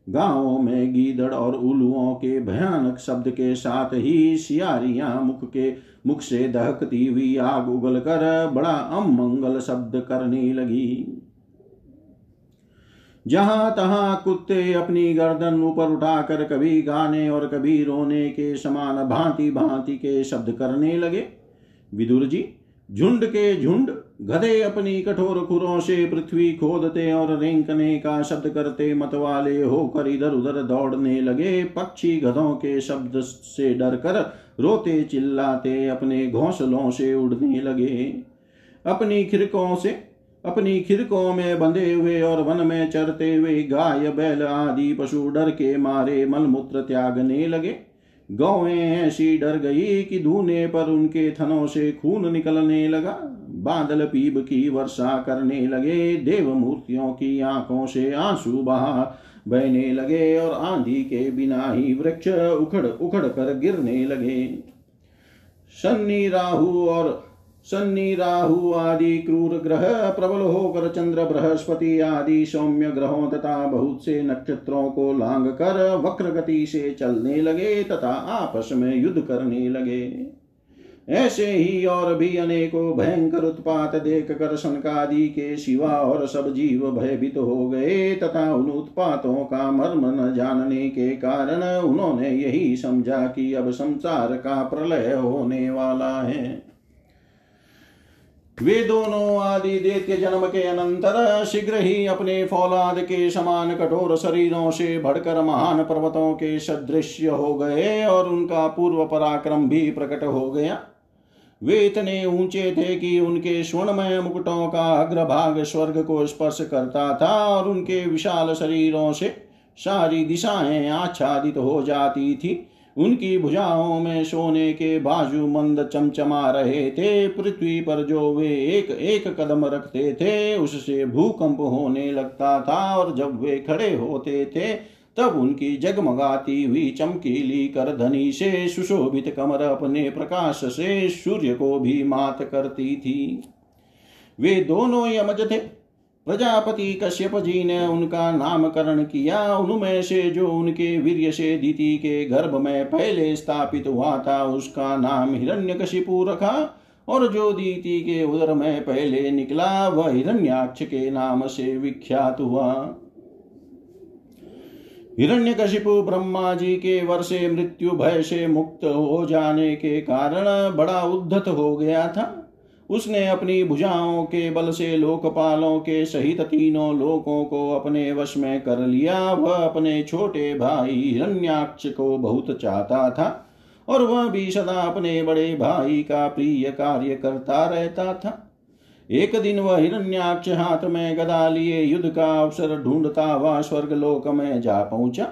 गाँवों में गीदड़ और उलुओं के भयानक शब्द के साथ ही सियारियाँ मुख के मुख से दहकती हुई आग उगल कर बड़ा अमंगल शब्द करने लगी। जहाँ तहां कुत्ते अपनी गर्दन ऊपर उठाकर कभी गाने और कभी रोने के समान भांति भांति के शब्द करने लगे। विदुर जी, झुंड के झुंड गधे अपनी कठोर खुरों से पृथ्वी खोदते और रेंकने का शब्द करते मतवाले होकर इधर उधर दौड़ने लगे। पक्षी गधों के शब्द से डर कर रोते चिल्लाते अपने घोंसलों से उड़ने लगे। अपनी खिड़कों से, अपनी खिड़कों में बंधे हुए और वन में चरते हुए गाय, बैल आदि पशु डर के मारे मलमूत्र त्यागने लगे। गौएँ ऐसी डर गई कि धूने पर उनके थनों से खून निकलने लगा। बादल पीब की वर्षा करने लगे देव मूर्तियों की आँखों से आँसू बहा, बहने लगे और आंधी के बिना ही वृक्ष उखड़ उखड़ कर गिरने लगे। शनि, राहु और शनि राहु आदि क्रूर ग्रह, प्रबल होकर चंद्र, बृहस्पति आदि सौम्य ग्रहों तथा बहुत से नक्षत्रों को लांग कर वक्र गति से चलने लगे तथा आपस में युद्ध करने लगे। ऐसे ही और भी अनेकों भयंकर उत्पात देख कर सनकादि के शिवा और सब जीव भयभीत हो गए तथा उन उत्पातों का मर्म न जानने के कारण उन्होंने यही समझा कि अब संसार का प्रलय होने वाला है। वे दोनों आदि दैत्य जन्म के अनंतर शीघ्र ही अपने फौलाद के समान कठोर शरीरों से भड़कर महान पर्वतों के सदृश हो गए और उनका पूर्व पराक्रम भी प्रकट हो गया। वे इतने ऊँचे थे कि उनके स्वर्णमय मुकुटों का अग्रभाग स्वर्ग को स्पर्श करता था और उनके विशाल शरीरों से सारी दिशाएँ आच्छादित हो जाती थी। उनकी भुजाओं में सोने के बाजू मंद चमचमा रहे थे। पृथ्वी पर जो वे एक एक कदम रखते थे, उससे भूकंप होने लगता था और जब वे खड़े होते थे, तब उनकी जगमगाती हुई चमकीली कर धनी से सुशोभित कमर अपने प्रकाश से सूर्य को भी मात करती थी। वे दोनों यमज थे। प्रजापति कश्यप जी ने उनका नामकरण किया। उनमें से जो उनके वीर से दीति के गर्भ में पहले स्थापित हुआ था, उसका नाम हिरण्य हिरण्यकशिपु रखा और जो दीति के उदर में पहले निकला, वह हिरण्याक्ष के नाम से विख्यात हुआ। हिरण्यकशिपु ब्रह्मा जी के वर्षे मृत्यु भय से मुक्त हो जाने के कारण बड़ा उद्धत हो गया था। उसने अपनी भुजाओं के बल से लोकपालों के सहित तीनों लोकों को अपने वश में कर लिया। वह अपने छोटे भाई हिरण्याक्ष को बहुत चाहता था और वह भी सदा अपने बड़े भाई का प्रिय कार्य करता रहता था। एक दिन वह हिरण्याक्ष हाथ में गदा लिए युद्ध का अवसर ढूंढता हुआ स्वर्ग लोक में जा पहुँचा।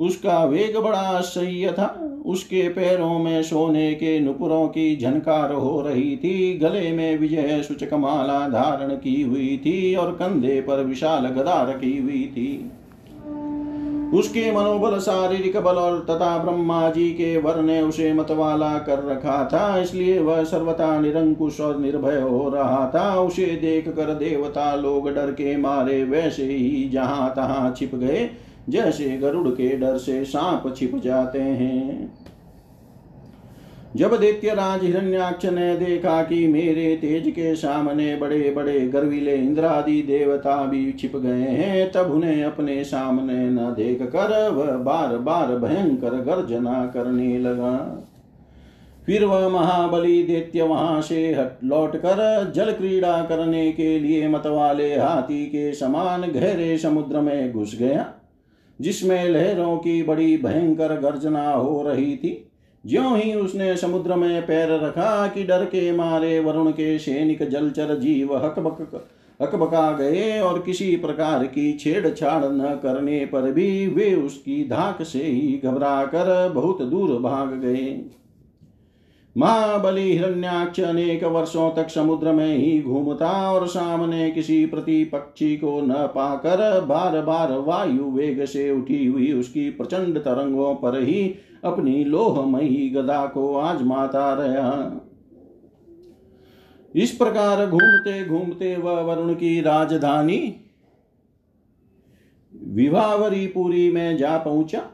उसका वेग बड़ा असह्य था। उसके पैरों में सोने के नुपुरों की झनकार हो रही थी। गले में विजय सूचक माला धारण की हुई थी और कंधे पर विशाल गदा रखी हुई थी। उसके मनोबल, शारीरिक बल और तथा ब्रह्मा जी के वर ने उसे मतवाला कर रखा था। इसलिए वह सर्वथा निरंकुश और निर्भय हो रहा था। उसे देख कर देवता लोग डर के मारे, वैसे ही जहाँ तहां छिप गए जैसे गरुड़ के डर से सांप छिप जाते हैं। जब दैत्य राज हिरण्याक्ष ने देखा कि मेरे तेज के सामने बड़े बड़े गर्विले इंद्रादि देवता भी छिप गए हैं, तब उन्हें अपने सामने न देख कर वह बार बार भयंकर गर्जना करने लगा। फिर वह महाबली दैत्य वहाँ से हट लौट कर जल क्रीड़ा करने के लिए मतवाले हाथी के समान गहरे समुद्र में घुस गया। जिसमें लहरों की बड़ी भयंकर गर्जना हो रही थी। ज्यों ही उसने समुद्र में पैर रखा कि डर के मारे वरुण के सैनिक जलचर जीव हकबक हकबका गए और किसी प्रकार की छेड़छाड़ न करने पर भी वे उसकी धाक से ही घबरा कर बहुत दूर भाग गए। महाबली हिरण्याक्ष अनेक वर्षों तक समुद्र में ही घूमता और सामने किसी प्रतिपक्षी को न पाकर बार बार वायु वेग से उठी हुई उसकी प्रचंड तरंगों पर ही अपनी लोहमयी गदा को आजमाता रहा। इस प्रकार घूमते घूमते वह वरुण की राजधानी विवावरीपुरी में जा पहुँचा।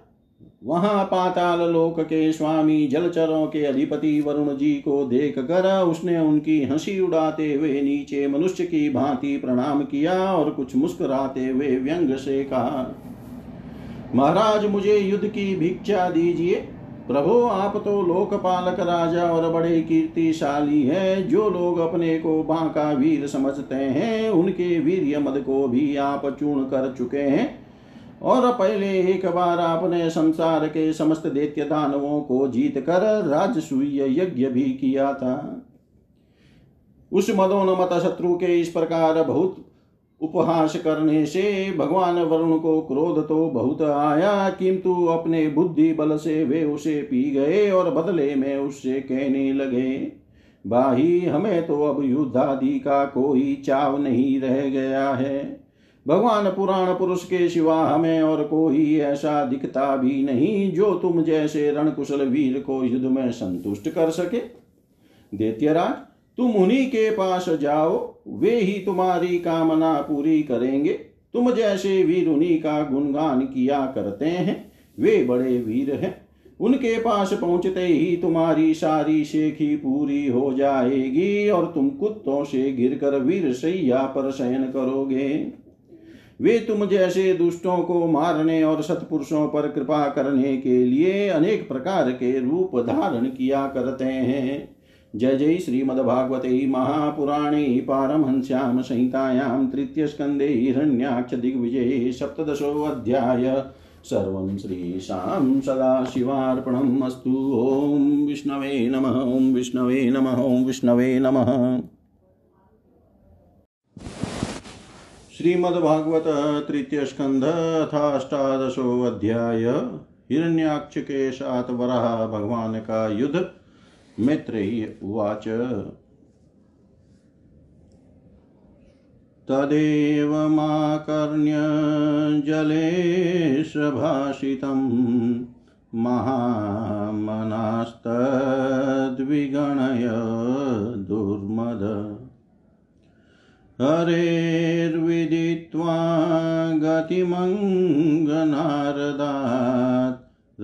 वहाँ पाताल लोक के स्वामी जलचरों के अधिपति वरुण जी को देख कर उसने उनकी हँसी उड़ाते हुए नीचे मनुष्य की भांति प्रणाम किया और कुछ मुस्कुराते हुए व्यंग से कहा, महाराज, मुझे युद्ध की भिक्षा दीजिए। प्रभु, आप तो लोकपालक राजा और बड़े कीर्तिशाली है। जो लोग अपने को बांका वीर समझते हैं, उनके वीर मद को भी आप चूर्ण कर चुके हैं। और पहले एक बार आपने संसार के समस्त दैत्य दानवों को जीत कर राजसूय यज्ञ भी किया था। उस मदोन्मत शत्रु के इस प्रकार बहुत उपहास करने से भगवान वरुण को क्रोध तो बहुत आया, किंतु अपने बुद्धि बल से वे उसे पी गए और बदले में उससे कहने लगे, भाई, हमें तो अब युद्धादि का कोई चाव नहीं रह गया है। भगवान पुराण पुरुष के सिवा हमें और कोई ऐसा दिखता भी नहीं जो तुम जैसे रणकुशल वीर को युद्ध में संतुष्ट कर सके। दैत्यराज, तुम उन्हीं के पास जाओ, वे ही तुम्हारी कामना पूरी करेंगे। तुम जैसे वीर उन्हीं का गुणगान किया करते हैं, वे बड़े वीर हैं। उनके पास पहुँचते ही तुम्हारी सारी शेखी पूरी हो जाएगी और तुम कुत्तों से गिरकर वीर सैया पर शयन करोगे। वे तुम जैसे दुष्टों को मारने और सत्पुरुषों पर कृपा करने के लिए अनेक प्रकार के रूप धारण किया करते हैं। जय जय श्रीमद्भागवते महापुराणे पारमहंस्यां संहितायां तृतीयस्कन्धे हिरण्याक्ष दिग्विजये सप्तदशोऽध्याय। सर्वं श्रीशां सदाशिवार्पणम् अस्तु। ॐ विष्णवे नमः, ॐ विष्णवे नमः, ॐ विष्णवे नमः। श्रीमद्भागवत तृतीय स्कंध अथाष्टादशो अध्याय हिरण्याक्ष के साथ वराह भगवान का युद्ध। मैत्रेयी उवाच। तदेव माकर्ण्य जलेश भाषितं महामनास्तद्विगणय दुर्मद। हरेर्विदित्वा गतिमङ्गनारदात्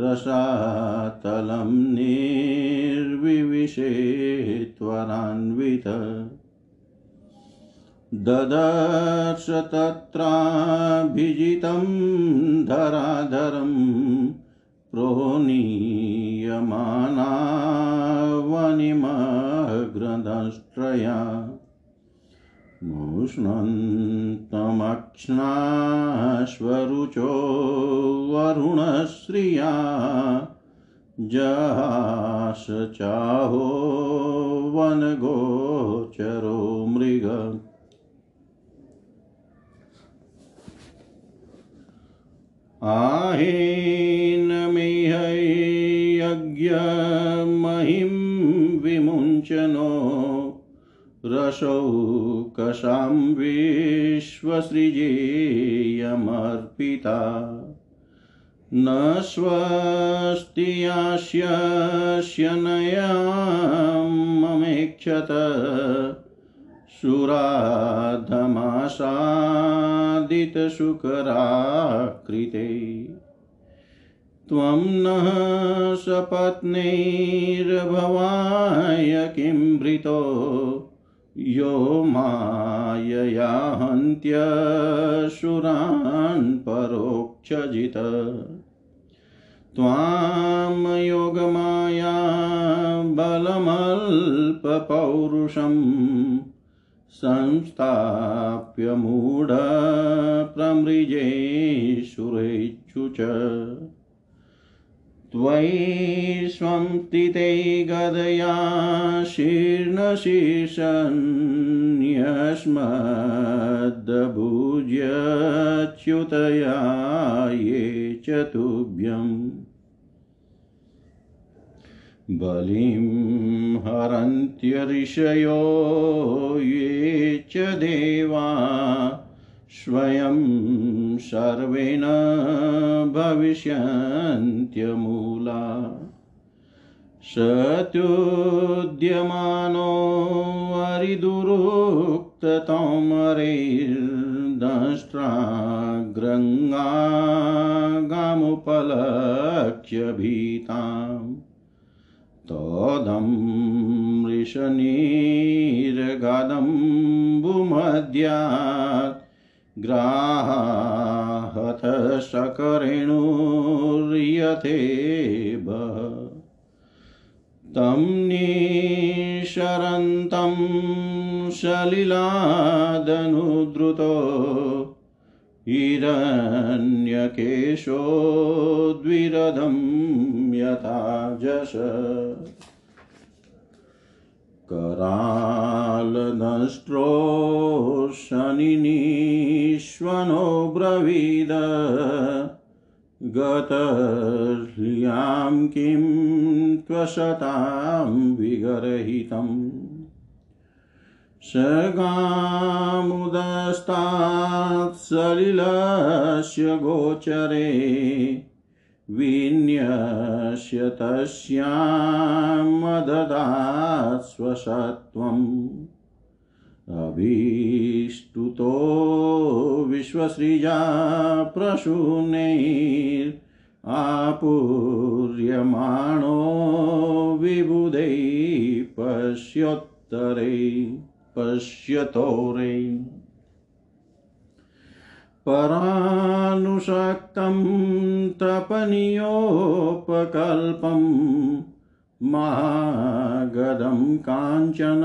रसातलं निर्विविशे त्वरान्वित ददर्श तत्राभिजितं धराधरं प्रोनीयमाना वनिमग्रदष्ट्रया मुष्णन्तमक्ष्णाश्वरुचो वरुणश्रिया जहास चाहो वनगोचरो मृग। आहेनमिहयज्ञमहिं विमुञ्चनो रसौकशां विश्वसृजेयमर्पिता। न स्वस्तियास्यस्य नयाममेक्षत सुराधमासादितशुकराकृते। त्वं नः सपत्नैर्भवाय किं भृतो यो मायया हन्त्यसुरान् परोक्षजित। त्वां योगमाया बलमल्पपौरुषम् संस्थाप्य मूढप्रमृजेषुरेषु च। त्वयि स्वं स्थिते गदया शीर्णशीर्षन्यस्मद्भुज्यच्युतया ये च तुभ्यम् बलिं हरन्त्यऋषयो ये च देवा स्वयं सर्वेण भविष्यन्त्यमूला। सत्युद्यमानो वरिदुरुक्ततोमरैर्दंष्ट्राग्रङ्गामुपलक्ष्य भीताम् तोदं वृषनीर्गदम्बुमद्यात् ग्राहत सकरेणुर्यथेब तं निशरन्तं सलिलादनुद्रुतो हिरण्यकेशो द्विरदं यथा जश। करालदष्ट्रो शनिनीश्वनो ब्रवीद। गतह्ल्यां किं त्वशतां विगर्हितम् सलिलस्य गोचरे विन्यस्य तस्यामददात् स्वसत्वम् अभीष्टुतो विश्वसृजा प्रसूनैरापूर्यमाणो विबुधै पश्योत्तरे पश्यतोरे। परानुषक्तं तपनीयोपकल्पं महागदं काञ्चन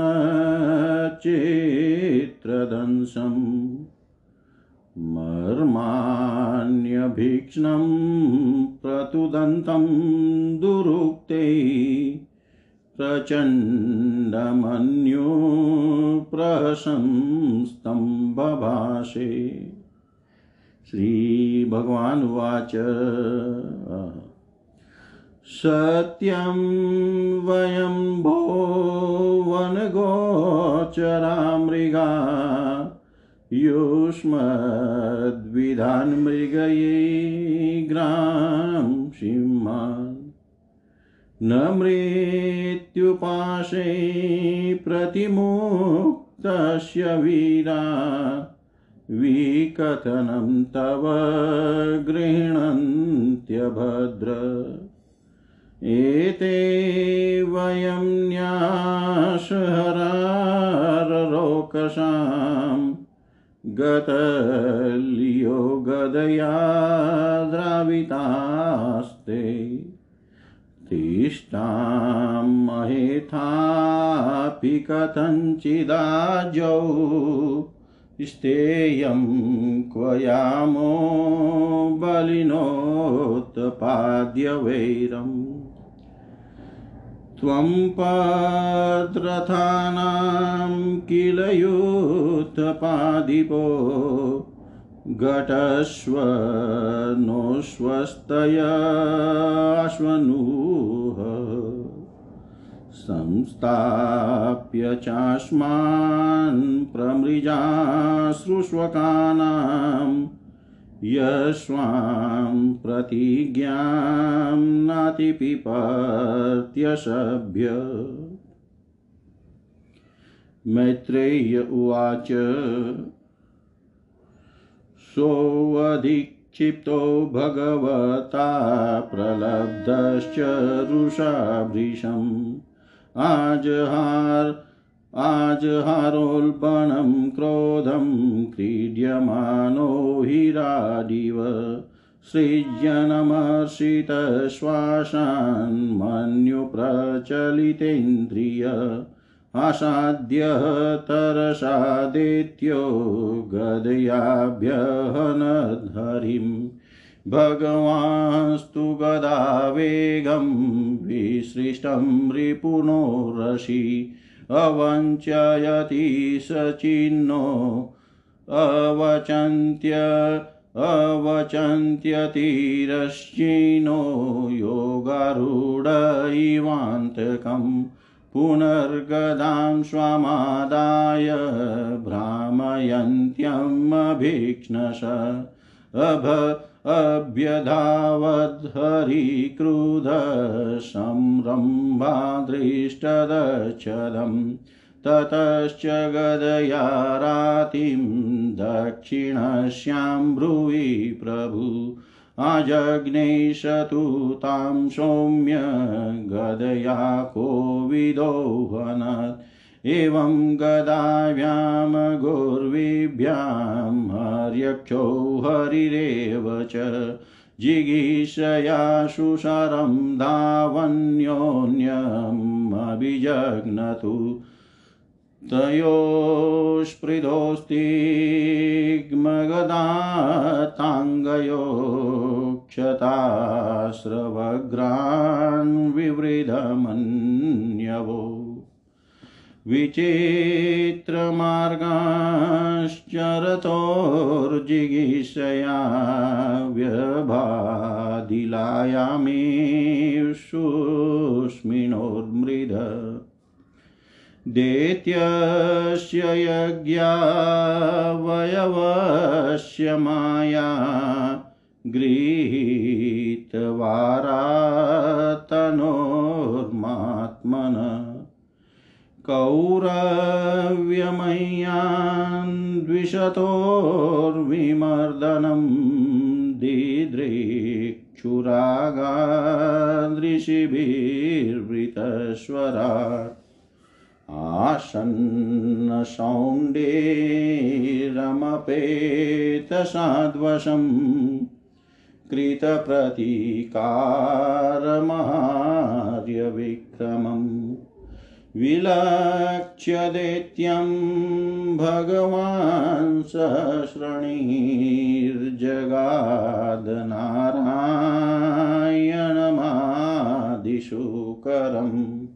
चित्रदंशम् मर्माण्यभीक्ष्णं प्रतुदन्तं दुरुक्ते प्रचण्डमन्युप्रशंस्तं बभाषे श्रीभगवानुवाच सत्यं वयं भो वनगोचरा मृगा युष्मद्विधान् मृगये ग्रां सिंहान्। न मृत्युपाशे प्रतिमुक्तस्य वीरा विकथनं तव गृह्णन्त्यभद्र। एते वयं न्यासहराररोकसां गतलियो गदया द्रावितास्ते। तिष्ठां महेथापि कथञ्चिदाजौ स्थेयं क्व यामो बलिनोत्पाद्यवैरम् त्वं पद्रथानां किल युत्पादिपो घटस्वनोस्वस्तयाश्वनूह। संस्थाप्य चास्मान् प्रमृजाश्रुष्वकानां यस्वां प्रतिज्ञां नातिपिपत्यसभ्य मैत्रेय उवाच सोऽधिक् क्षिप्तो भगवता प्रलब्धश्च रुषाभृशम्। आजहार आजहारोल्बणं क्रोधं क्रीड्यमानो हिराडिव सृज्यनमर्षितश्वासान्मन्युप्रचलितेन्द्रिय आसाद्यः तरसादेत्यो गदयाभ्यहनधरिम्। भगवांस्तु गदावेगं विसृष्टं रिपुनो रसि, अवञ्चयति सचिन्नो अवचन्त्य अवचन्त्यतिरश्चिनो योगारूढ इवान्तकम् पुनर्गदां स्वामादाय भ्रामयन्त्यमभीक्ष्णश अभ अभ्यधावद्हरिक्रुधसंरम्भादृष्टदच्छदम् ततश्च गदया रातिं दक्षिणस्यां ब्रुवि प्रभु। अजग्नेशतु तां सौम्य गदया कोविदोहनत् एवं गदाभ्यां गुर्वीभ्यां हर्यक्षो हरिरेव च। जिगीषया सुशरं धावन्योन्यम् अभिजग्नतु। तयोस्पृधोस्तिग्मगदाताङ्गयो क्षतास्रवग्रान् विवृधमन्यवो। विचित्रमार्गाश्चरतोर्जिगीषया व्यभादिलायामेव सुस्मिनोर्मृद दैत्यस्य यज्ञावयवस्य माया गृहीतवारातनोर्मात्मन। कौरव्यमय्यान् द्विषतोर्विमर्दनं दिदृक्षुरागादृशिभिर्वृतस्वराट् आसन्नशौण्डेरमपेतसाद्वशं कृतप्रतीकारमार्यविक्रमम् विलक्ष्य दैत्यं भगवान् सहस्रणीर्जगादनारायणमादिशुकरम्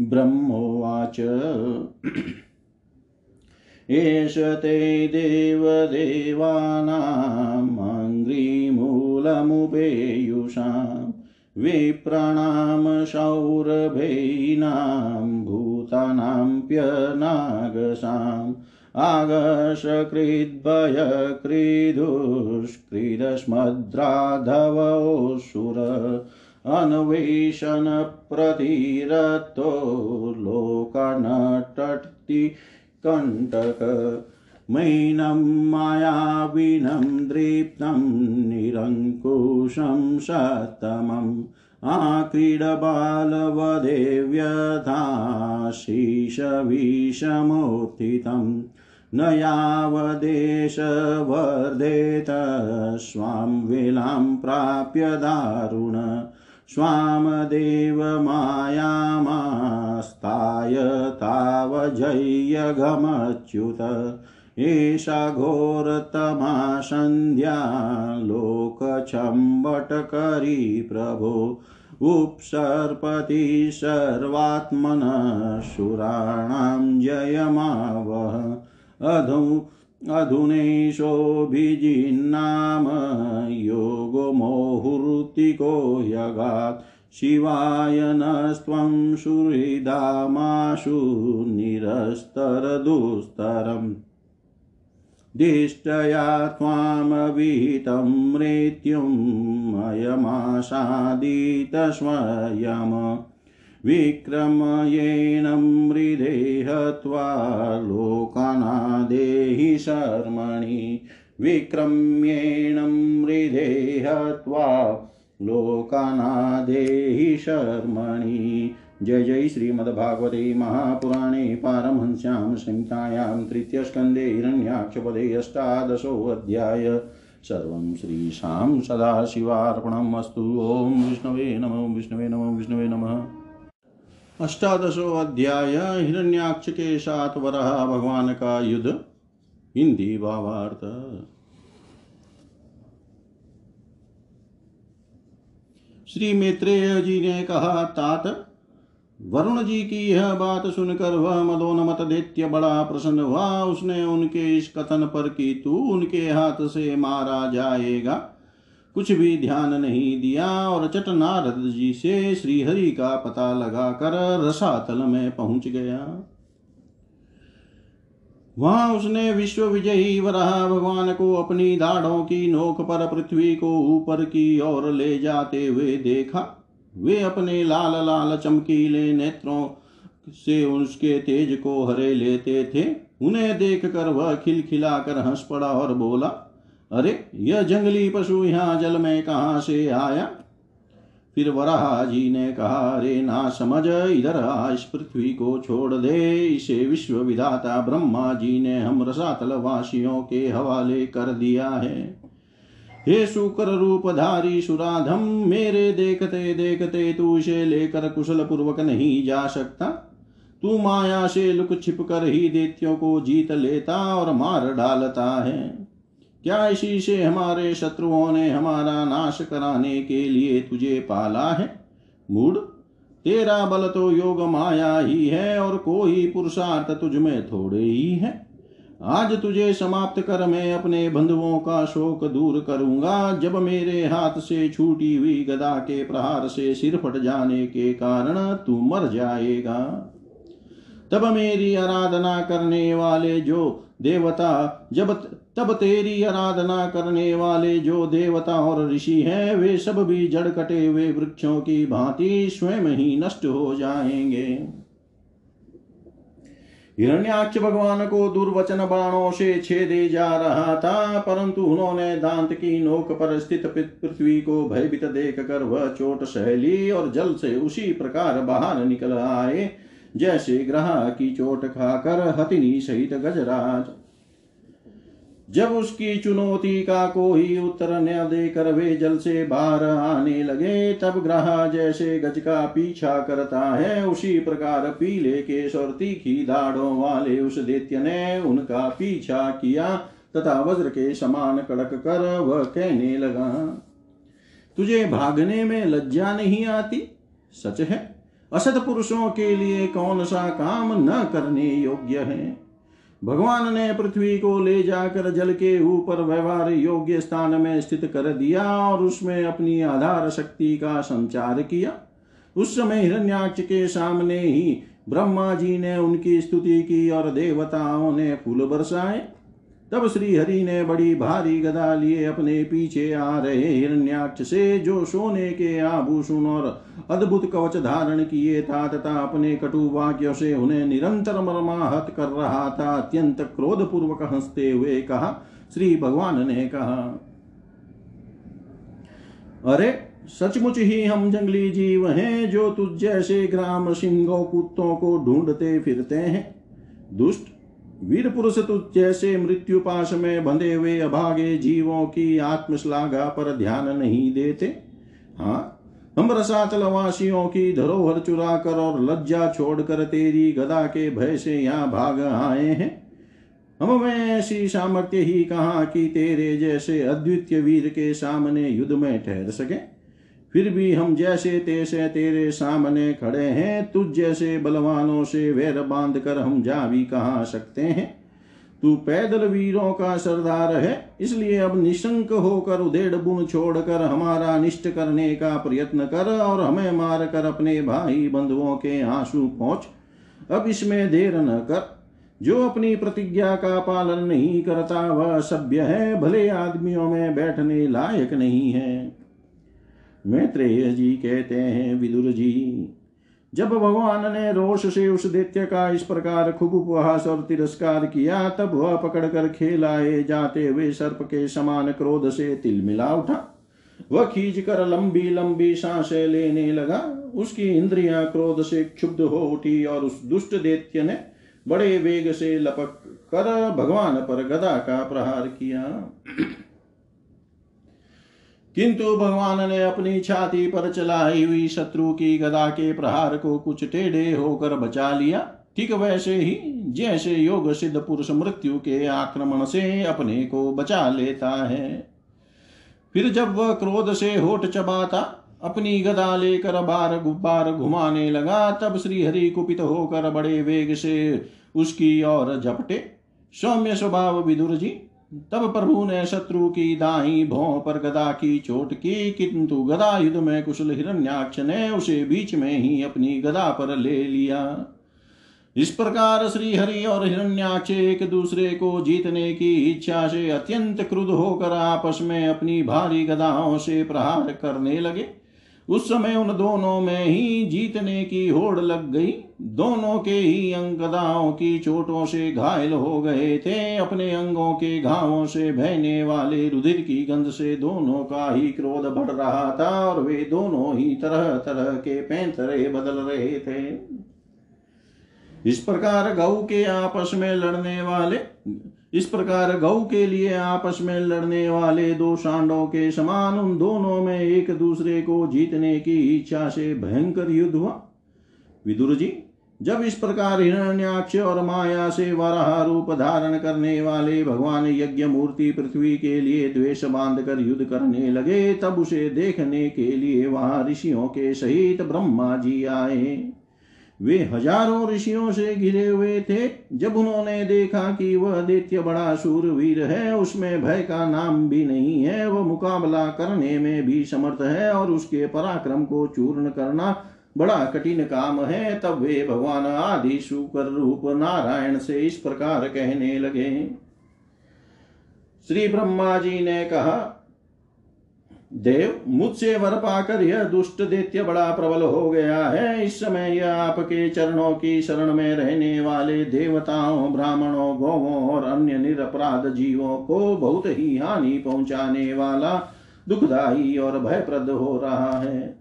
ब्रह्मोवाच। एष ते देवदेवानामङ्घ्रिमूलमुपेयुषां विप्राणां सौरभैनां भूतानाम्प्यनागसाम् आगशकृद्भयकृदुष्कृदस्मद्राधवोऽसुर अन्वेषणप्रतिरतो लोकानटति कण्टक मैनं मायाविनं दृप्तं निरङ्कुशं सत्तमम् आक्रीडबालवदेव्यथाशीषविषमोत्थितं न यावदेश वर्धेत स्वां विलां प्राप्य दारुण स्वामदेवमायामास्ताय तावजय्यघमच्युत एषा घोरतमा सन्ध्या लोकचम्बटकरी प्रभो उपसर्पति सर्वात्मनः सुराणां जयमावह अधु, अधुनेशोऽभिजिन्नाम योगो मोहुरुतिको यगात्। शिवाय नस्त्वं सुहृदामाशु निरस्तरदुस्तरम्। दिष्टया त्वामविहितं मृत्युम् अयमासादितस्वयम् विक्रमयेन मृदे हत्वा लोकानादेहि शर्मणि। विक्रम्येणं हृदे हत्वा लोकानादेहि शर्मणि। जय जय श्रीमद्भागवते महापुराणे पारमहंस्यां संहितायां तृतीयस्कन्धे हिरण्याक्षपदे अष्टादशोऽध्याय सर्वं श्रीशां सदाशिवार्पणम् अस्तु। ॐ विष्णवे नमो विष्णवे नमो, विष्णवे नमः। अष्टादशो अध्याय हिरण्याक्ष के साथ वराह भगवान का युद्ध। हिंदी भावार्थ श्री मैत्रेय जी ने कहा, तात वरुण जी की यह बात सुनकर वह मदोनमत दैत्य बड़ा प्रसन्न हुआ। उसने उनके इस कथन पर कि तू उनके हाथ से मारा जाएगा, कुछ भी ध्यान नहीं दिया और चट नारद जी से श्रीहरि का पता लगाकर रसातल में पहुँच गया। वहाँ उसने विश्व विजयी वराह भगवान को अपनी दाढ़ों की नोक पर पृथ्वी को ऊपर की ओर ले जाते हुए देखा। वे अपने लाल लाल चमकीले नेत्रों से उसके तेज को हरे लेते थे। उन्हें देख कर वह खिलखिलाकर हंस पड़ा और बोला, अरे, यह जंगली पशु यहाँ जल में कहाँ से आया? फिर वराह जी ने कहा, अरे, ना समझ, इधर इस पृथ्वी को छोड़ दे। इसे विश्व विधाता ब्रह्मा जी ने हम रसातल वासियों के हवाले कर दिया है। हे शुक्र रूपधारी सुराधम, मेरे देखते देखते तू इसे लेकर कुशल पूर्वक नहीं जा सकता। तू माया से लुक छिप कर ही दैत्यों को जीत लेता और मार डालता है। क्या इसी से हमारे शत्रुओं ने हमारा नाश कराने के लिए तुझे पाला है? मूड तेरा बल तो योग माया ही है और कोई पुरुषार्थ तुझ में थोड़े ही है। आज तुझे समाप्त कर मैं अपने बंधुओं का शोक दूर करूँगा। जब मेरे हाथ से छूटी हुई गदा के प्रहार से सिर फट जाने के कारण तू मर जाएगा। तब मेरी आराधना करने वाले जो देवता, जब तब तेरी आराधना करने वाले जो देवता और ऋषि हैं, वे सब भी जड़ कटे हुए वृक्षों की भांति स्वयं ही नष्ट हो जाएँगे। हिरण्याक्ष भगवान को दुर्वचन बाणों से छेदे जा रहा था, परंतु उन्होंने दांत की नोक पर स्थित पृथ्वी को भयभीत देख कर वह चोट सहली और जल से उसी प्रकार बाहर निकल आए, जैसे ग्रह की चोट खाकर हथिनी सहित गजराज। जब उसकी चुनौती का कोई उत्तर न देकर वे जल से बाहर आने लगे, तब ग्रह जैसे गज का पीछा करता है, उसी प्रकार पीले केश और तीखी दाढ़ों वाले उस दैत्य ने उनका पीछा किया, तथा वज्र के समान कड़क कर वह कहने लगा, तुझे भागने में लज्जा नहीं आती? सच है? असत पुरुषों के लिए कौन सा काम न करने योग्य है? भगवान ने पृथ्वी को ले जाकर जल के ऊपर व्यवहार योग्य स्थान में स्थित कर दिया और उसमें अपनी आधार शक्ति का संचार किया। उस समय हिरण्याक्ष के सामने ही ब्रह्मा जी ने उनकी स्तुति की और देवताओं ने फूल बरसाए। तब श्री हरि ने बड़ी भारी गदा लिए अपने पीछे आ रहे हिरण्याक्ष से, जो सोने के आभूषण और अद्भुत कवच धारण किए था तथा अपने कटु वाक्यों से उन्हें निरंतर मर्माहत कर रहा था, अत्यंत क्रोध पूर्वक हँसते हुए कहा, श्री भगवान ने कहा, अरे, सचमुच ही हम जंगली जीव हैं, जो तुझ जैसे ग्राम सिंहों कुत्तों को ढूंढते फिरते हैं। दुष्ट वीर पुरुष तुझ जैसे मृत्यु पाश में बंधे हुए अभागे जीवों की आत्मश्लाघा पर ध्यान नहीं देते। हाँ हम रसाचल वासियों की धरोहर चुरा कर और लज्जा छोड़कर तेरी गदा के भय से यहाँ भाग आए हैं। हम ऐसी सामर्थ्य ही कहा कि तेरे जैसे अद्वितीय वीर के सामने युद्ध में ठहर सके। फिर भी हम जैसे तैसे तेरे सामने खड़े हैं, तुझ जैसे बलवानों से वैर बाँध कर हम जा भी कहा सकते हैं? तू पैदल वीरों का सरदार है, इसलिए अब निशंक होकर उदेड़ बुन छोड़कर हमारा अनिष्ट करने का प्रयत्न कर और हमें मार कर अपने भाई बंधुओं के आँसू पहुँच। अब इसमें देर न कर, जो अपनी प्रतिज्ञा का पालन नहीं करता, वह सभ्य है, भले आदमियों में बैठने लायक नहीं है। मैत्रेय जी कहते हैं, विदुर जी, जब भगवान ने रोष से उस दैत्य का इस प्रकार खूब उपहास और तिरस्कार किया, तब वह पकड़कर खेलाए जाते हुए सर्प के समान क्रोध से तिल मिला उठा। वह खींच कर लंबी लंबी साँसें लेने लगा। उसकी इंद्रियाँ क्रोध से क्षुब्ध हो उठी और उस दुष्ट दैत्य ने बड़े वेग से लपक कर भगवान पर गदा का प्रहार किया। किंतु भगवान ने अपनी छाती पर चलाई हुई शत्रु की गदा के प्रहार को कुछ टेढ़े होकर बचा लिया। ठीक वैसे ही, जैसे योग सिद्ध पुरुष मृत्यु के आक्रमण से अपने को बचा लेता है। फिर जब वह क्रोध से होठ चबाता, अपनी गदा लेकर बार गुब्बार घुमाने लगा, तब श्री हरि कुपित होकर बड़े वेग से उसकी ओर झपटे। सौम्य स्वभाव विदुर जी तब प्रभु ने शत्रु की दाई भों पर गदा की चोट की, किंतु गदा युद्ध में कुशल हिरण्याक्ष ने उसे बीच में ही अपनी गदा पर ले लिया। इस प्रकार श्री हरि और हिरण्याक्ष एक दूसरे को जीतने की इच्छा से अत्यंत क्रुद्ध होकर आपस में अपनी भारी गदाओं से प्रहार करने लगे। उस समय उन दोनों में ही जीतने की होड़ लग गई। दोनों के ही अंग गदाओं की चोटों से घायल हो गए थे। अपने अंगों के घावों से बहने वाले रुधिर की गंध से दोनों का ही क्रोध बढ़ रहा था और वे दोनों ही तरह तरह के पैंतरे बदल रहे थे। इस प्रकार गऊ के आपस में लड़ने वाले इस प्रकार गौ के लिए आपस में लड़ने वाले दो सांडों के समान उन दोनों में एक दूसरे को जीतने की इच्छा से भयंकर युद्ध हुआ। विदुर जी, जब इस प्रकार हिरण्याक्ष और माया से वराह रूप धारण करने वाले भगवान यज्ञ मूर्ति पृथ्वी के लिए द्वेष बाँध कर युद्ध करने लगे, तब उसे देखने के लिए वहाँ ऋषियों के सहित ब्रह्मा जी आए। वे हज़ारों ऋषियों से घिरे हुए थे। जब उन्होंने देखा कि वह दैत्य बड़ा सूरवीर है, उसमें भय का नाम भी नहीं है, वह मुकाबला करने में भी समर्थ है और उसके पराक्रम को चूर्ण करना बड़ा कठिन काम है। तब वे भगवान आदि शुकर रूप नारायण से इस प्रकार कहने लगे। श्री ब्रह्मा जी ने कहा देव मुझसे वर पाकर यह दुष्ट दैत्य बड़ा प्रबल हो गया है। इस समय यह आपके चरणों की शरण में रहने वाले देवताओं, ब्राह्मणों, गौवों और अन्य निरपराध जीवों को बहुत ही हानि पहुँचाने वाला दुखदाई और भयप्रद हो रहा है।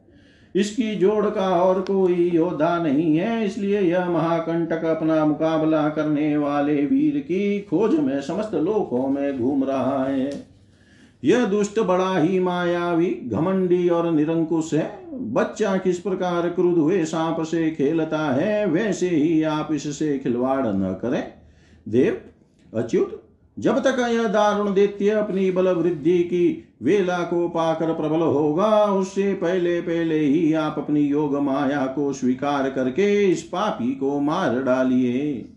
इसकी जोड़ का और कोई योद्धा नहीं है, इसलिए यह महाकंटक अपना मुकाबला करने वाले वीर की खोज में समस्त लोकों में घूम रहा है। यह दुष्ट बड़ा ही मायावी, घमंडी और निरंकुश है। बच्चा किस प्रकार क्रुद्ध हुए, सांप से खेलता है, वैसे ही आप इससे खिलवाड़ न करें। देव, अच्युत, जब तक यह दारुण दैत्य अपनी बल वृद्धि की वेला को पाकर प्रबल होगा, उससे पहले पहले ही आप अपनी योग माया को स्वीकार करके इस पापी को मार डालिए।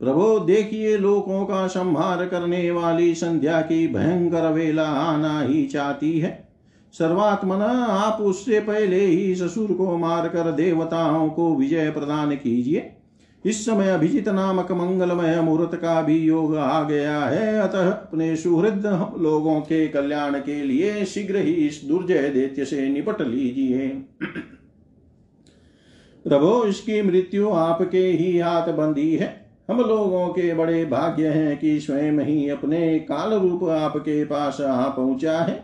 प्रभो, देखिए लोकों का संहार करने वाली संध्या की भयंकर वेला आना ही चाहती है। सर्वात्मना, आप उससे पहले ही ससुर को मारकर देवताओं को विजय प्रदान कीजिए। इस समय अभिजित नामक मंगलमय मुहूर्त का भी योग आ गया है। अतः अपने सुहृद लोगों के कल्याण के लिए शीघ्र ही इस दुर्जय दैत्य से निपट लीजिए। प्रभो, इसकी मृत्यु आपके ही हाथ बंदी है। हम लोगों के बड़े भाग्य हैं कि स्वयं ही अपने काल रूप आपके पास आ पहुँचा है।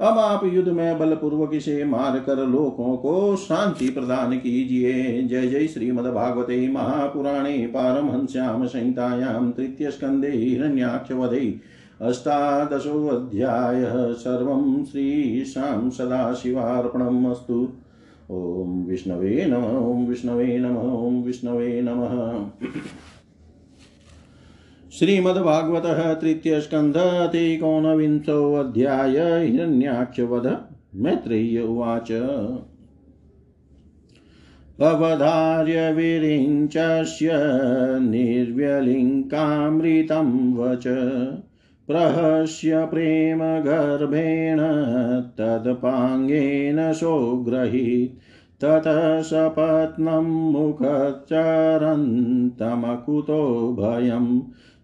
अब आप युद्ध में बलपूर्वक इसे मार कर लोकों को शांति प्रदान कीजिए। जय जय श्रीमद्भागवते महापुराणे पारमहंस्याम संहितायां तृतीय स्कंदे हिरण्याक्ष वधे अष्टादशोऽध्यायः। सर्वं श्रीशां सदाशिवार्पणम् अस्तु। ॐ विष्णवे नम, ॐ विष्णवे नम, ॐ विष्णवे नमः। श्रीमद्भागवत तृतीय स्कंध अध्याय हिरण्याक्षवध मैत्रेय उवाच। अवधार्य विरिञ्चस्य निर्व्यलिङ्कामृतं वच प्रहस्य प्रेमगर्भेण तदपाङ्गेन सोग्रहीत् ततः सपत्नं मुखचरन्तमकुतो भयम्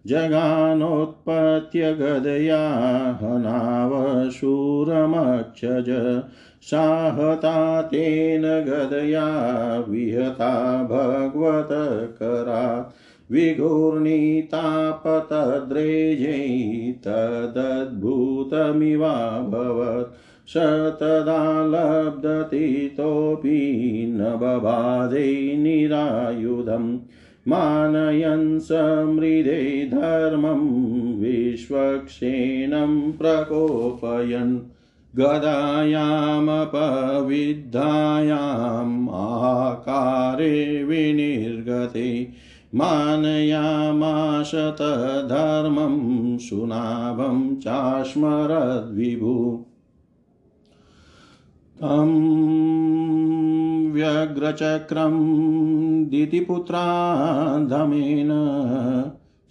जगानोत्पत्य गदया हनावशूरमक्षज साहता तेन गदया विहता भगवतकरा विघूर्णितापतद्रेजै तदद्भुतमिवाभवत् स तदा लब्धतीतोऽपि न बबाधे निरायुधम् मानयन् समृदे धर्मं विश्वक्षेणं प्रकोपयन्। गदायामपविद्धायाम् आकारे विनिर्गते। मानयामाश तद्धर्मं सुनाभं चास्मरद्विभु तं व्यग्रचक्रं दितिपुत्राधमेन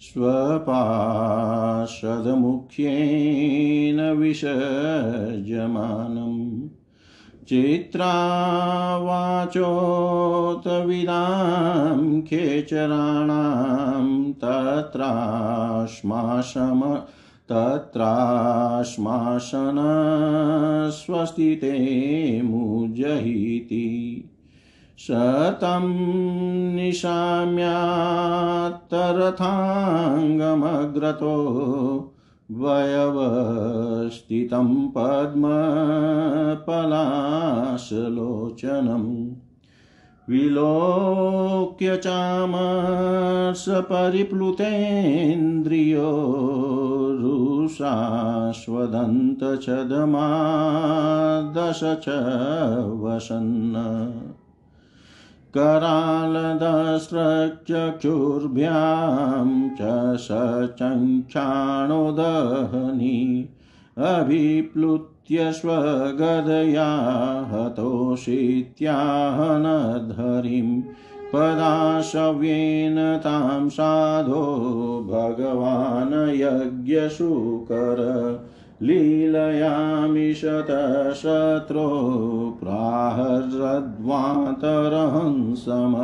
स्वपाशदमुख्येन विसर्जमानम् चित्रावाचोतविदां खेचराणां तत्राश्माशम तत्राश्माशन स्वस्तिते मुजहीति। शतं निशाम्यात्तरथाङ्गमग्रतो वयवस्थितं पद्मपलाशलोचनम् विलोक्य चामर्षपरिप्लुतेन्द्रियो रुषाश्वदन्तच्छदमादश च वसन् करालदस्रचक्षुर्भ्यां च सचङ्क्षाणोदहनि अभिप्लुत्य स्वगदया हतोषित्याहनधरीं पदाशव्येन तां साधो भगवान् यज्ञशूकर लीलयामिशतशत्रो प्राहरद्वातरहंसम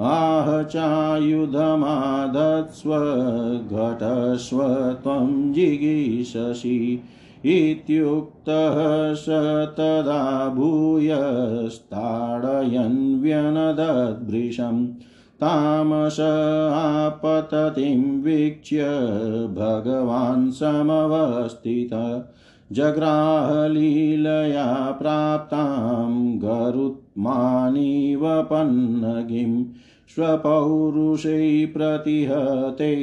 आह चायुधमादत्स्व घटस्व त्वं जिगीषसि। इत्युक्तः स तदा भूयस्ताडयन् तामस आपततिं वीक्ष्य भगवान् समवस्थित। जग्राहलीलया प्राप्तां गरुत्मानिव पन्नगिं। स्वपौरुषै प्रतिहते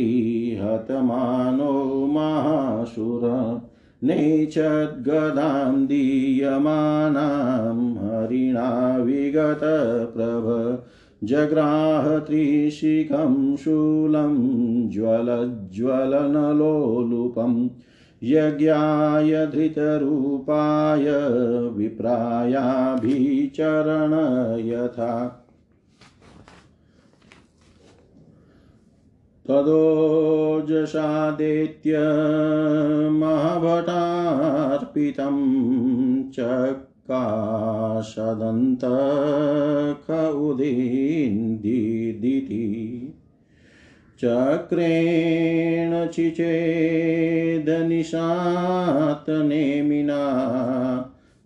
हतमानो महासुर। नेच्छद्गदां दीयमानां हरिणा विगतप्रभ। जग्राह त्रिशिखं शूलं ज्वलज्वलनलोलुपं यज्ञाय धृतरूपाय विप्रायाभिचरण यथा तदोजसादेत्य महाभटार्पितं चक् काशदन्तक उदीन्दिदिति चक्रेण चिचेदनिशातनेमिना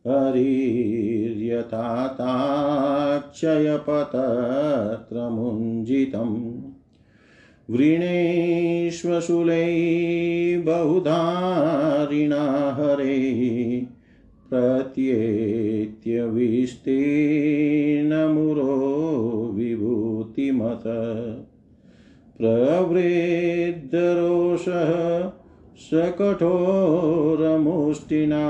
हरिर्यथाताक्षयपतत्रमुञ्जितम् वृणेष्वशूलै बहुधारिणा हरे प्रत्येत्यविस्तीर्णमुरो विभूतिमत प्रवृद्धरोषः सकठोरमुष्टिना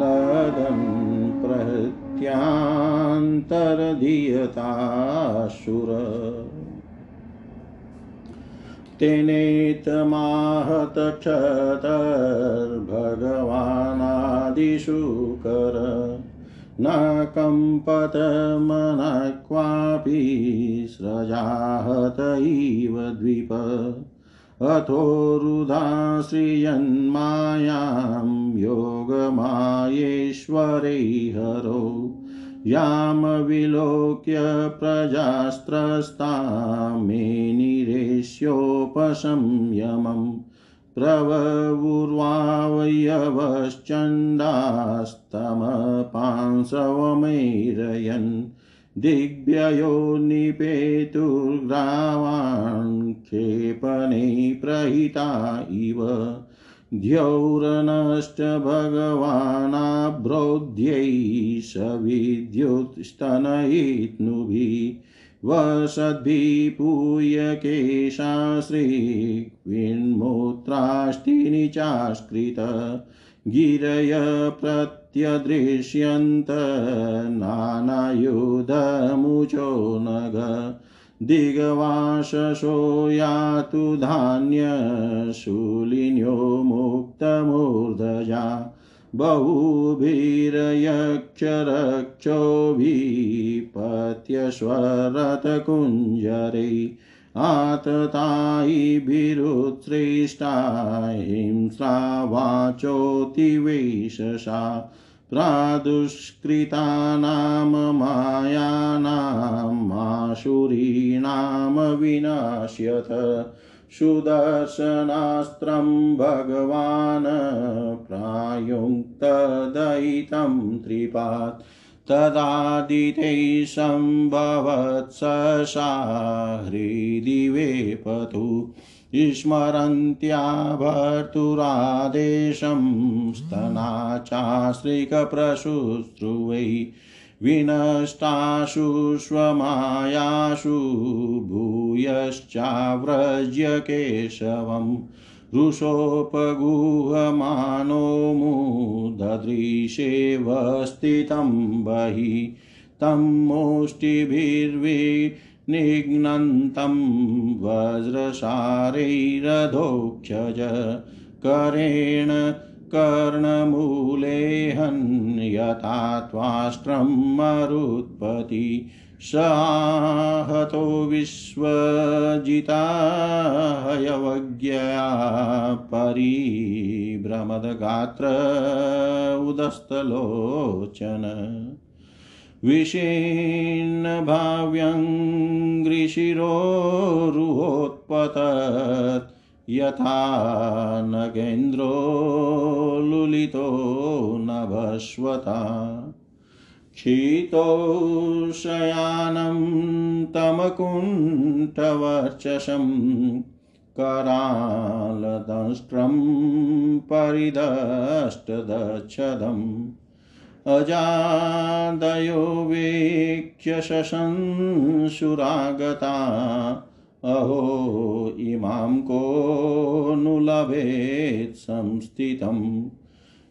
नदन् प्रत्यान्तरधीयताशुर तेनेतमाहतक्षतर्भगवानादिशुकर न कम्पतमनः क्वापि स्रजाहत इव द्विप। अथोरुदाश्रियन्मायां योगमायेश्वरै हरो। यामविलोक्य प्रजास्त्रस्ता मे निरेश्योपसंयमम् प्रभवुर्वावयवश्चण्डास्तमपांसवमैरयन् दिग्भ्ययो निपेतुर्ग्रावान् क्षेपणे प्रहिता इव द्यौरनश्च भगवानाभ्रोध्यै सविद्युत्स्तनयित्नुभिः वसद्भिपूयकेशाश्रीविन्मूत्राष्टिनि चास्कृत गिरय प्रत्यदृश्यन्त नानायुधमुचो नग दिगवाशसो यातु धान्यशूलिन्यो मुक्तमूर्धजा। बहुभिरयक्षोभिपत्यस्वरतकुञ्जरै आततायिभिरुत्सृष्टा हिंस्रावाचोतिवेशसा। प्रादुष्कृतानां मायानामाशुरीणां विनाश्यथ। सुदर्शनास्त्रं भगवान् प्रायुङ्क्तदयितं त्रिपात्। तदादितैः सम्भवत्ससा हृदि वेपतु स्मरन्त्या भर्तुरादेशं स्तना चाश्रिकप्रशुश्रुवै विनष्टाशु स्वमायाशु भूयश्चाव्रज्य केशवम् रुषोपगुहमानो मुददृशेव स्थितं बहिः तं मुष्टिभिर्वि निघ्नन्तं वज्रसारैरधोक्षज करेण कर्णमूलेहन् यथा त्वाष्ट्रं मरुत्पति। साहतो विश्वजितायवज्ञया परिभ्रमदगात्र उदस्तलोचन। विषीन्नभाव्यङ्घ्रिशिरोरुहोत्पतत् यथा नगेन्द्रो लुलितो नभस्वता। क्षितोशयानं तमकुण्ठवर्चसं करालदंष्ट्रं परिदष्टदच्छदम् अजादयो वीक्ष्य अहो इमां को नु लभेत् संस्थितम्।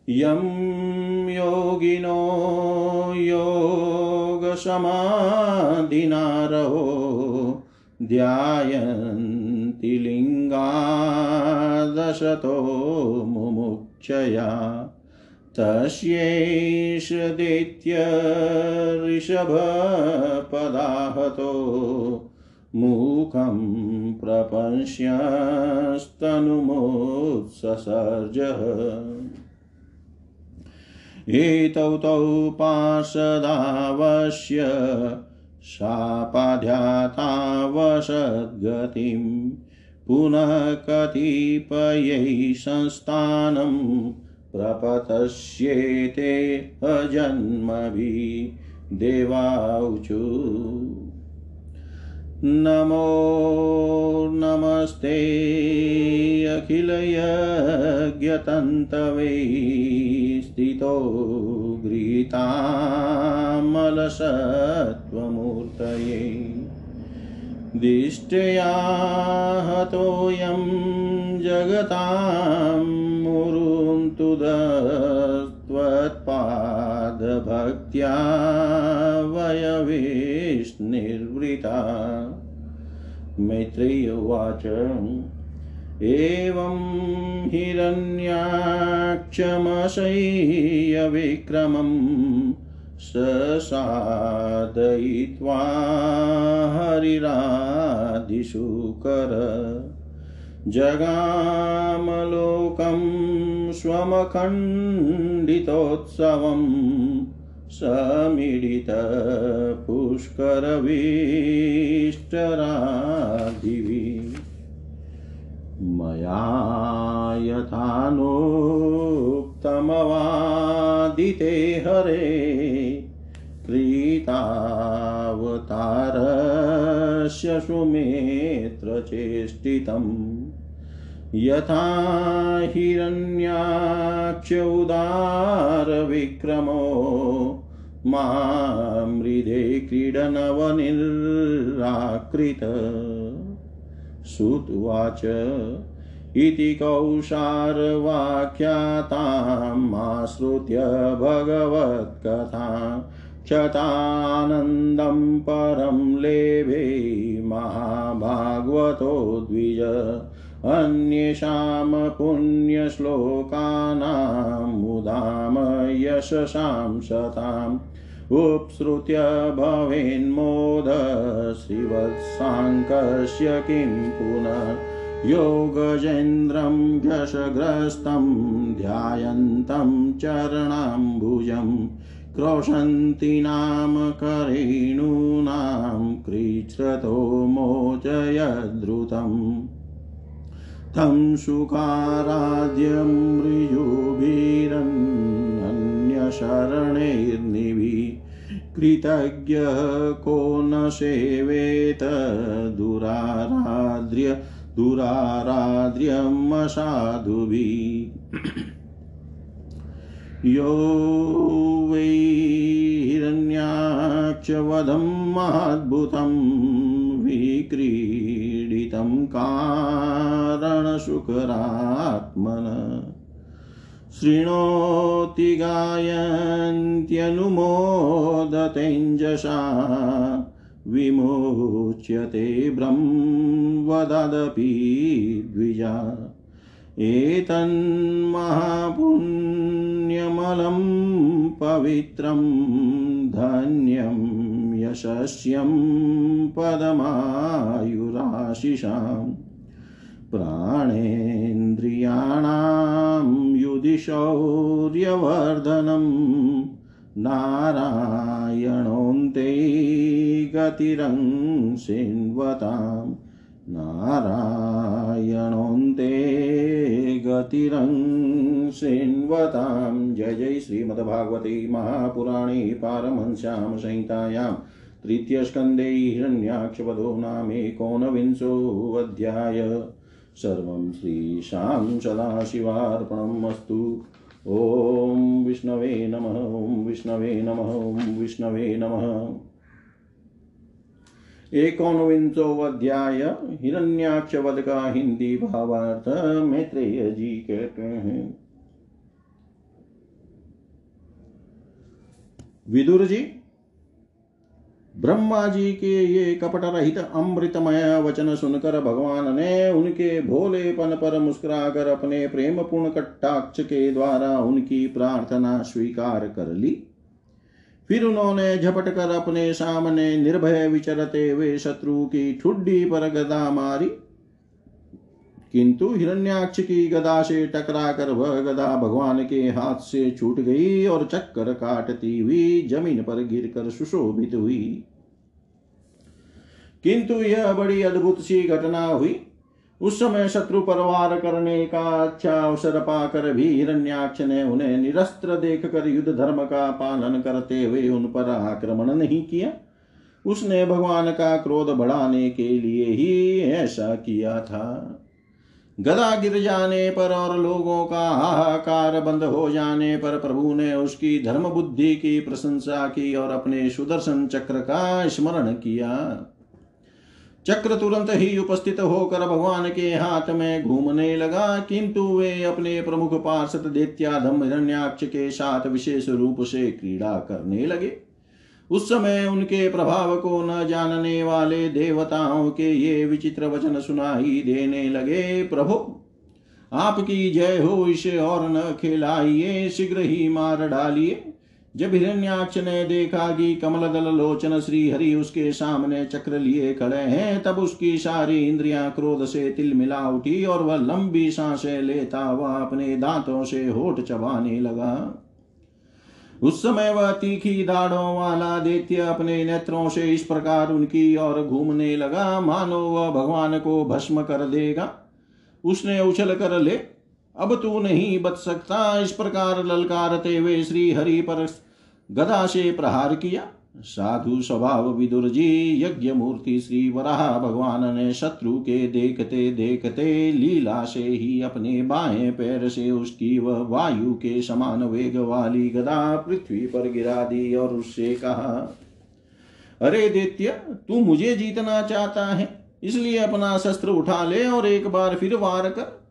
यं योगिनो योगसमाधिनारहो ध्यायन्ति लिङ्गादशतो मुमुक्षया। तस्यैष ऋषभपदाहतो मूखं प्रपश्यस्तनुमोत्ससर्जः। एतौ तौ पार्षदावश्य शापाध्यातावसद्गतिं पुनः कतिपयै संस्थानं प्रपतस्येते अजन्मभिः देवाऊचु नमो नमस्ते अखिलयज्ञतन्तवे स्थितो गृहीतामलसत्त्वमूर्तये। दिष्ट्या हतोऽयं जगतां मुरुन्तु त्वत्पादभक्त्या वयविष्निर्वृता मैत्रेय उवाच एवं हिरण्याक्षमशय्यविक्रमम् ससादयित्वा हरिरादिशुकर जगामलोकं स्वमखण्डितोत्सवं समिडितपुष्करविष्टरादिवि मया यथानोक्तमवादिते हरे कृतावतारस्य सुमेत्रचेष्टितम् यथा हिरण्याक्ष उदारविक्रमो मामृदे क्रीडनवनिराकृत। श्रुत्वाच इति कौशारवाख्यातामाश्रित्य भगवत्कथा क्षतानन्दं परं लेभे महाभागवतो द्विज। अन्येषां पुण्यश्लोकानामुदाम यशसां शताम् उपसृत्य भवेन्मोद श्रीवत्साङ्कस्य किं पुनः योगजेन्द्रं यशग्रस्तं ध्यायन्तं चरणाम्बुजं क्रोशन्ति नाम करेणूनां कृच्छ्रतो मोचयद्रुतम्। तं सुखाराध्यं मृयुभिरन्यशरणैर्निभि कृतज्ञः को न सेवेत दुराराध्य दुराराध्र्यमसाधुभिः यो वै हिरण्याक्षवधं महाद्भुतं विक्रीडितं कारणशुकरात्मन। शृणोति गायन्त्यनुमोदतेञ्जसा विमुच्यते ब्रह्मवदपि द्विजा। एतन्महापुण्यमलं पवित्रं धन्यं यशस्यं पदमायुराशिषाम् प्राणेन्द्रियाणां युधिशौर्यवर्धनं नारायणोऽन्ते गतिरंसिन्वतां नारायणोऽन्ते गतिरंसिन्वतां जय जय श्रीमद्भागवते महापुराणे पारमहंस्यां संहितायां तृतीयस्कन्धे हिरण्याक्षवधो नामेकोनविंशोऽध्याय सर्वं श्रीशां सदाशिवार्पणम् अस्तु ॐ विष्णवे नमः, ॐ विष्णवे नमः, ॐ विष्णवे नमः। एकोनविंशो अध्याय हिरण्याक्ष वध का हिंदी भावार्थ मैत्रेय जी कहते हैं। विदुर जी ब्रह्मा जी के ये कपट रहित अमृतमय वचन सुनकर भगवान ने उनके भोलेपन पर मुस्कुराकर अपने प्रेम पूर्ण कटाक्ष के द्वारा उनकी प्रार्थना स्वीकार कर ली। फिर उन्होंने झपट कर अपने सामने निर्भय विचरते हुए शत्रु की ठुड्डी पर गदा मारी। किंतु हिरण्याक्ष की गदा से टकरा कर वह गदा भगवान के हाथ से छूट गई और चक्कर काटती हुई ज़मीन पर गिरकर सुशोभित हुई। किंतु यह बड़ी अद्भुत सी घटना हुई। उस समय शत्रु पर वार करने का अच्छा अवसर पाकर भी हिरण्याक्ष ने उन्हें निरस्त्र देख कर युद्ध धर्म का पालन करते हुए उन पर आक्रमण नहीं किया। उसने भगवान का क्रोध बढ़ाने के लिए ही ऐसा किया था। गदा गिर जाने पर और लोगों का हाहाकार बंद हो जाने पर प्रभु ने उसकी धर्म बुद्धि की प्रशंसा की और अपने सुदर्शन चक्र का स्मरण किया। चक्र तुरंत ही उपस्थित होकर भगवान के हाथ में घूमने लगा, किंतु वे अपने प्रमुख पार्षद दैत्याधम हिरण्याक्ष के साथ विशेष रूप से क्रीड़ा करने लगे। उस समय उनके प्रभाव को न जानने वाले देवताओं के ये विचित्र वचन सुनाई देने लगे, प्रभु, आपकी जय हो, इसे और न खिलाइए, शीघ्र ही मार डालिए। जब हिरण्याक्ष ने देखा कि कमल दल लोचन श्री हरि उसके सामने चक्र लिए खड़े हैं, तब उसकी सारी इंद्रियाँ क्रोध से तिल मिला उठी और वह लंबी साँसें लेता वह अपने दांतों से होठ चबाने लगा। उस समय वह तीखी दाढ़ों वाला दैत्य अपने नेत्रों से इस प्रकार उनकी ओर घूमने लगा। मानो वह भगवान को भस्म कर देगा। उसने उछल कर ले अब तू नहीं बच सकता। इस प्रकार ललकारते हुए श्री हरि पर गदा से प्रहार किया। साधु स्वभाव विदुर जी, यज्ञ मूर्ति श्री वराह भगवान ने शत्रु के देखते देखते लीला से ही अपने बाएँ पैर से उसकी वह वायु के समान वेग वाली गदा पृथ्वी पर गिरा दी और उससे कहा, अरे दैत्य, तू मुझे जीतना चाहता है, इसलिए अपना शस्त्र उठा ले और एक बार फिर वार कर।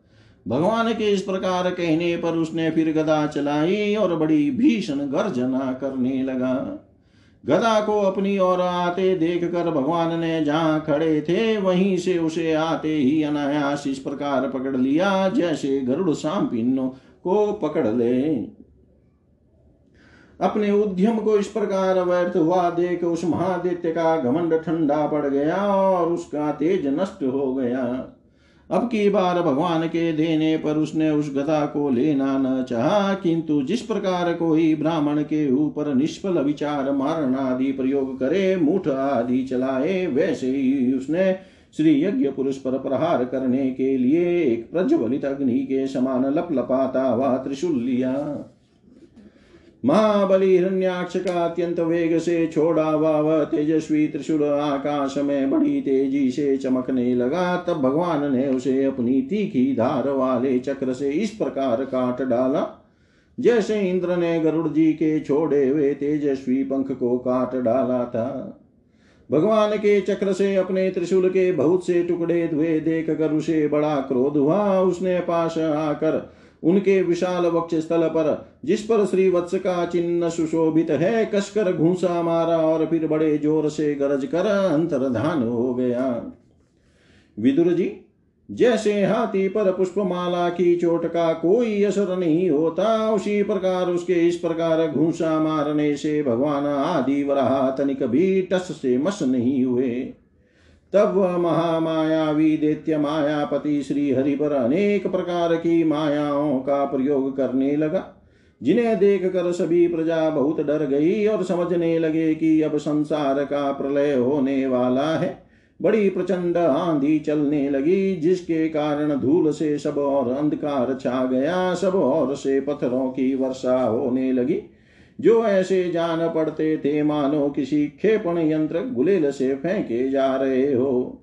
भगवान के इस प्रकार कहने पर उसने फिर गदा चलाई और बड़ी भीषण गर्जना करने लगा। गदा को अपनी ओर आते देख कर भगवान ने जहाँ खड़े थे, वहीं से उसे आते ही अनायास इस प्रकार पकड़ लिया, जैसे गरुड़ सांपिन्नों को पकड़ ले। अपने उद्यम को इस प्रकार व्यर्थ हुआ देख उस महादित्य का घमंड ठंडा पड़ गया और उसका तेज नष्ट हो गया। अब की बार भगवान के देने पर उसने उस गदा को लेना न चाहा, किंतु जिस प्रकार कोई ब्राह्मण के ऊपर निष्फल विचार मारण आदि प्रयोग करे, मूठ आदि चलाए, वैसे ही उसने श्री यज्ञ पुरुष पर प्रहार करने के लिए एक प्रज्वलित अग्नि के समान लप लपाता हुआ त्रिशूल लिया। महाबली हिरण्याक्ष का अत्यंत वेग से छोड़ा हुआ वह तेजस्वी त्रिशूल आकाश में बड़ी तेज़ी से चमकने लगा, तब भगवान ने उसे अपनी तीखी धार वाले चक्र से इस प्रकार काट डाला। जैसे इंद्र ने गरुड़ जी के छोड़े हुए तेजस्वी पंख को काट डाला था। भगवान के चक्र से अपने त्रिशूल के बहुत से टुकड़े हुए देख कर उसे बड़ा क्रोध हुआ। उसने पास आकर उनके विशाल वक्ष स्थल पर, जिस पर श्री वत्स का चिन्ह सुशोभित है, कसकर घूसा मारा और फिर बड़े ज़ोर से गरज कर अंतर्धान हो गया। विदुर जी, जैसे हाथी पर पुष्पमाला की चोट का कोई असर नहीं होता, उसी प्रकार उसके इस प्रकार घूसा मारने से भगवान आदि वराह तनिक भी टस से मस नहीं हुए। तब वह महामायावी दैत्य मायापति श्री हरि पर अनेक प्रकार की मायाओं का प्रयोग करने लगा, जिन्हें देख कर सभी प्रजा बहुत डर गई और समझने लगे कि अब संसार का प्रलय होने वाला है। बड़ी प्रचंड आंधी चलने लगी, जिसके कारण धूल से सब और अंधकार छा गया, सब और से पत्थरों की वर्षा होने लगी। जो ऐसे जान पड़ते थे मानो किसी खेपण यंत्र गुलेल से फेंके जा रहे हो।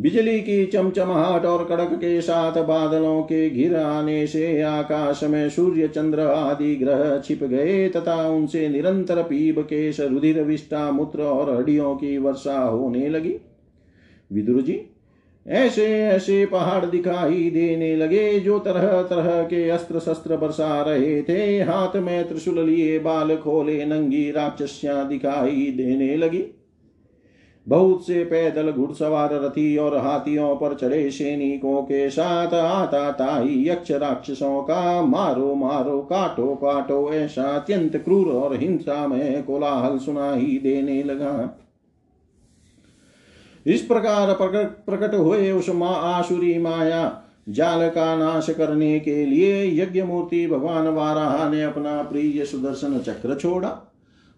बिजली की चमचमाहट और कड़क के साथ बादलों के घिर आने से आकाश में सूर्य, चंद्र आदि ग्रह छिप गए तथा उनसे निरंतर पीब केश, रुधिर विष्टा मूत्र और हड्डियों की वर्षा होने लगी। विदुर जी ऐसे ऐसे पहाड़ दिखाई देने लगे, जो तरह तरह के अस्त्र शस्त्र बरसा रहे थे। हाथ में त्रिशूल लिए, बाल खोले, नंगी राक्षस्या दिखाई देने लगी। बहुत से पैदल घुड़सवार रथी और हाथियों पर चढ़े सैनिकों के साथ आता ताई यक्ष राक्षसों का मारो मारो, काटो काटो, ऐसा अत्यंत क्रूर और हिंसा में कोलाहल सुनाई देने लगा। इस प्रकार प्रकट हुए उस मा आसुरी माया जाल का नाश करने के लिए यज्ञ मूर्ति भगवान वाराह ने अपना प्रिय सुदर्शन चक्र छोड़ा।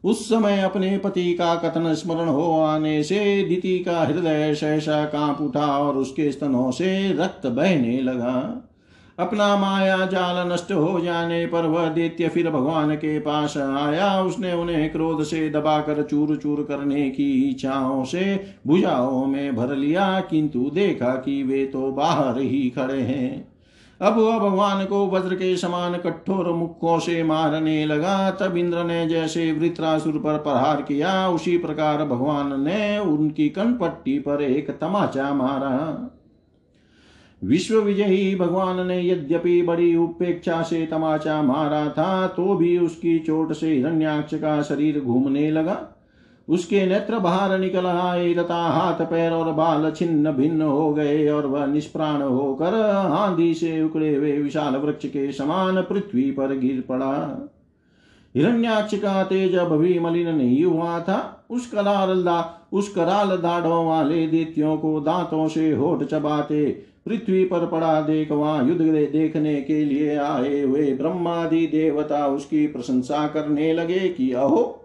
उस समय अपने पति का कथन स्मरण हो आने से दिति का हृदय सहसा काँप उठा और उसके स्तनों से रक्त बहने लगा। अपना माया जाल नष्ट हो जाने पर वह दैत्य फिर भगवान के पास आया। उसने उन्हें क्रोध से दबाकर चूर चूर करने की इच्छाओं से भुजाओं में भर लिया, किंतु देखा कि वे तो बाहर ही खड़े हैं। अब वह भगवान को वज्र के समान कठोर मुक्कों से मारने लगा। तब इंद्र ने जैसे वृत्रासुर पर प्रहार किया, उसी प्रकार भगवान ने उनकी कनपट्टी पर एक तमाचा मारा। विश्व विजयी भगवान ने यद्यपि बड़ी उपेक्षा से तमाचा मारा था तो भी उसकी चोट से हिरण्याक्ष का शरीर घूमने लगा। उसके नेत्र बाहर निकल आए तथा हाथ, पैर और बाल छिन्न भिन्न हो गए और वह निष्प्राण होकर आंधी से उकड़े हुए विशाल वृक्ष के समान पृथ्वी पर गिर पड़ा। हिरण्याक्ष का तेज अब भी मलिन नहीं हुआ था। उस कराल उस कराल दाढ़ों वाले दित्यों को दांतों से होठ चबाते पृथ्वी पर पड़ा देख वहाँ युद्ध देखने के लिए आए हुए ब्रह्मादि देवता उसकी प्रशंसा करने लगे कि, अहो,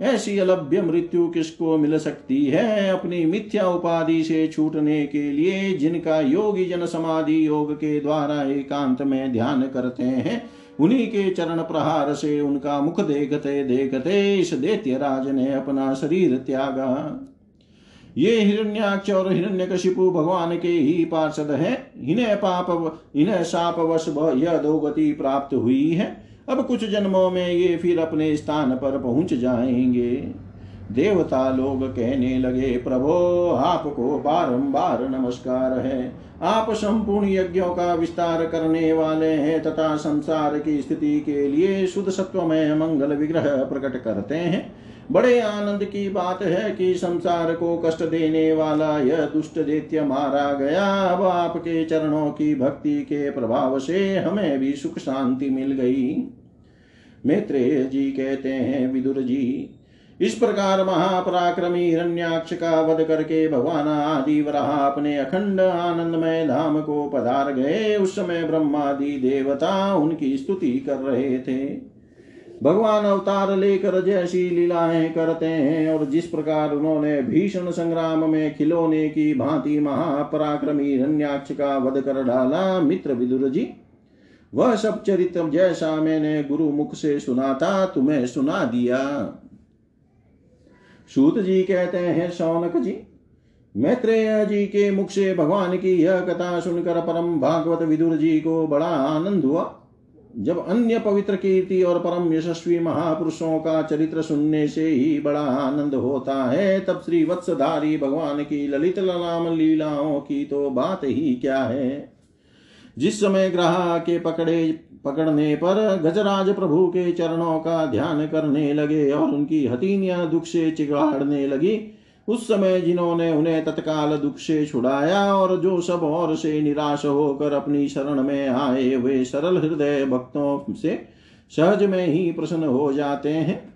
ऐसी अलभ्य मृत्यु किसको मिल सकती है अपनी मिथ्या उपाधि से छूटने के लिए जिनका योगी जन समाधि योग के द्वारा एकांत में ध्यान करते हैं? उन्हीं के चरण प्रहार से उनका मुख देखते देखते इस दैत्य राज ने अपना शरीर त्यागा। ये हिरण्याक्ष और हिरण्य हिरण्यकशिपु भगवान के ही पार्षद हैं। इन्हें पाप इन्हें शाप वश यह दो गति प्राप्त हुई है। अब कुछ जन्मों में ये फिर अपने स्थान पर पहुँच जाएँगे। देवता लोग कहने लगे, प्रभो, आपको बारंबार नमस्कार है। आप संपूर्ण यज्ञों का विस्तार करने वाले हैं तथा संसार की स्थिति के लिए शुद्ध सत्व में मंगल विग्रह प्रकट करते हैं। बड़े आनंद की बात है कि संसार को कष्ट देने वाला यह दुष्ट दैत्य मारा गया। अब आपके चरणों की भक्ति के प्रभाव से हमें भी सुख शांति मिल गई। मैत्रेय जी कहते हैं, विदुर जी, इस प्रकार महापराक्रमी हिरण्याक्ष का वध करके भगवान आदि वराह अपने अखंड आनंदमय धाम को पधार गए। उस समय ब्रह्मादि देवता उनकी स्तुति कर रहे थे। भगवान अवतार लेकर जैसी लीलाएँ करते हैं और जिस प्रकार उन्होंने भीषण संग्राम में खिलौने की भांति महापराक्रमी हिरण्याक्ष का वध कर डाला, मित्र विदुर जी, वह सब चरित्र जैसा मैंने गुरु मुख से सुना था, तुम्हें सुना दिया। सूत जी कहते हैं, शौनक जी, मैत्रेय जी के मुख से भगवान की यह कथा सुनकर परम भागवत विदुर जी को बड़ा आनंद हुआ। जब अन्य पवित्र कीर्ति और परम यशस्वी महापुरुषों का चरित्र सुनने से ही बड़ा आनंद होता है, तब श्री वत्सधारी भगवान की ललित नाम लीलाओं की तो बात ही क्या है। जिस समय ग्रह के पकड़े, पकड़ने पर गजराज प्रभु के चरणों का ध्यान करने लगे और उनकी हथीनियाँ दुख से चिगाड़ने लगी उस समय जिन्होंने उन्हें तत्काल दुख से छुड़ाया और जो सब और से निराश होकर अपनी शरण में आए, वे सरल हृदय भक्तों से सहज में ही प्रसन्न हो जाते हैं।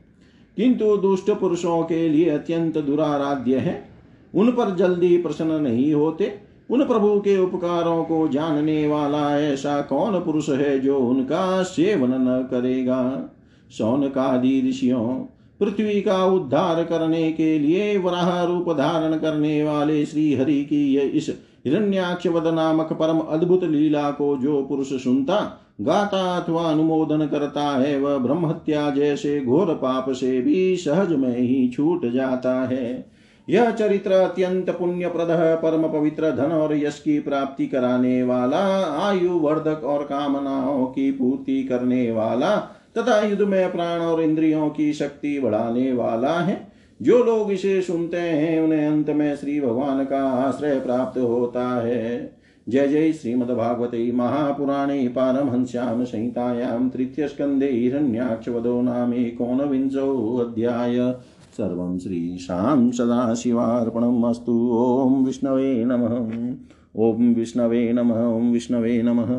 किंतु दुष्ट पुरुषों के लिए अत्यंत दुराराध्य है। उन पर जल्दी प्रसन्न नहीं होते। उन प्रभु के उपकारों को जानने वाला ऐसा कौन पुरुष है जो उनका सेवन न करेगा? सौनकादि ऋषियों पृथ्वी का उद्धार करने के लिए वराह रूप धारण करने वाले श्री हरि की ये इस हिरण्याक्षवद नामक परम अद्भुत लीला को जो पुरुष सुनता, गाता अथवा अनुमोदन करता है, वह ब्रह्मत्या जैसे घोर पाप से भी सहज में ही छूट जाता है। यह चरित्र अत्यंत पुण्य प्रद परम पवित्र धन और यश की प्राप्ति कराने वाला आयु वर्धक और कामनाओं की पूर्ति करने वाला तथा युद्ध में प्राण और इंद्रियों की शक्ति बढ़ाने वाला है। जो लोग इसे सुनते हैं, उन्हें अंत में श्री भगवान का आश्रय प्राप्त होता है। जय जय श्रीमद्भागवते महापुराणे पारमहंस्यां संहितायां तृतीयस्कन्धे हिरण्याक्षवदो नामेकोनविंशोऽध्याय सर्वं श्रीशां सदाशिवार्पणम् अस्तु। ॐ विष्णवे नमः। ॐ विष्णवे नमः। ॐ विष्णवे नमः।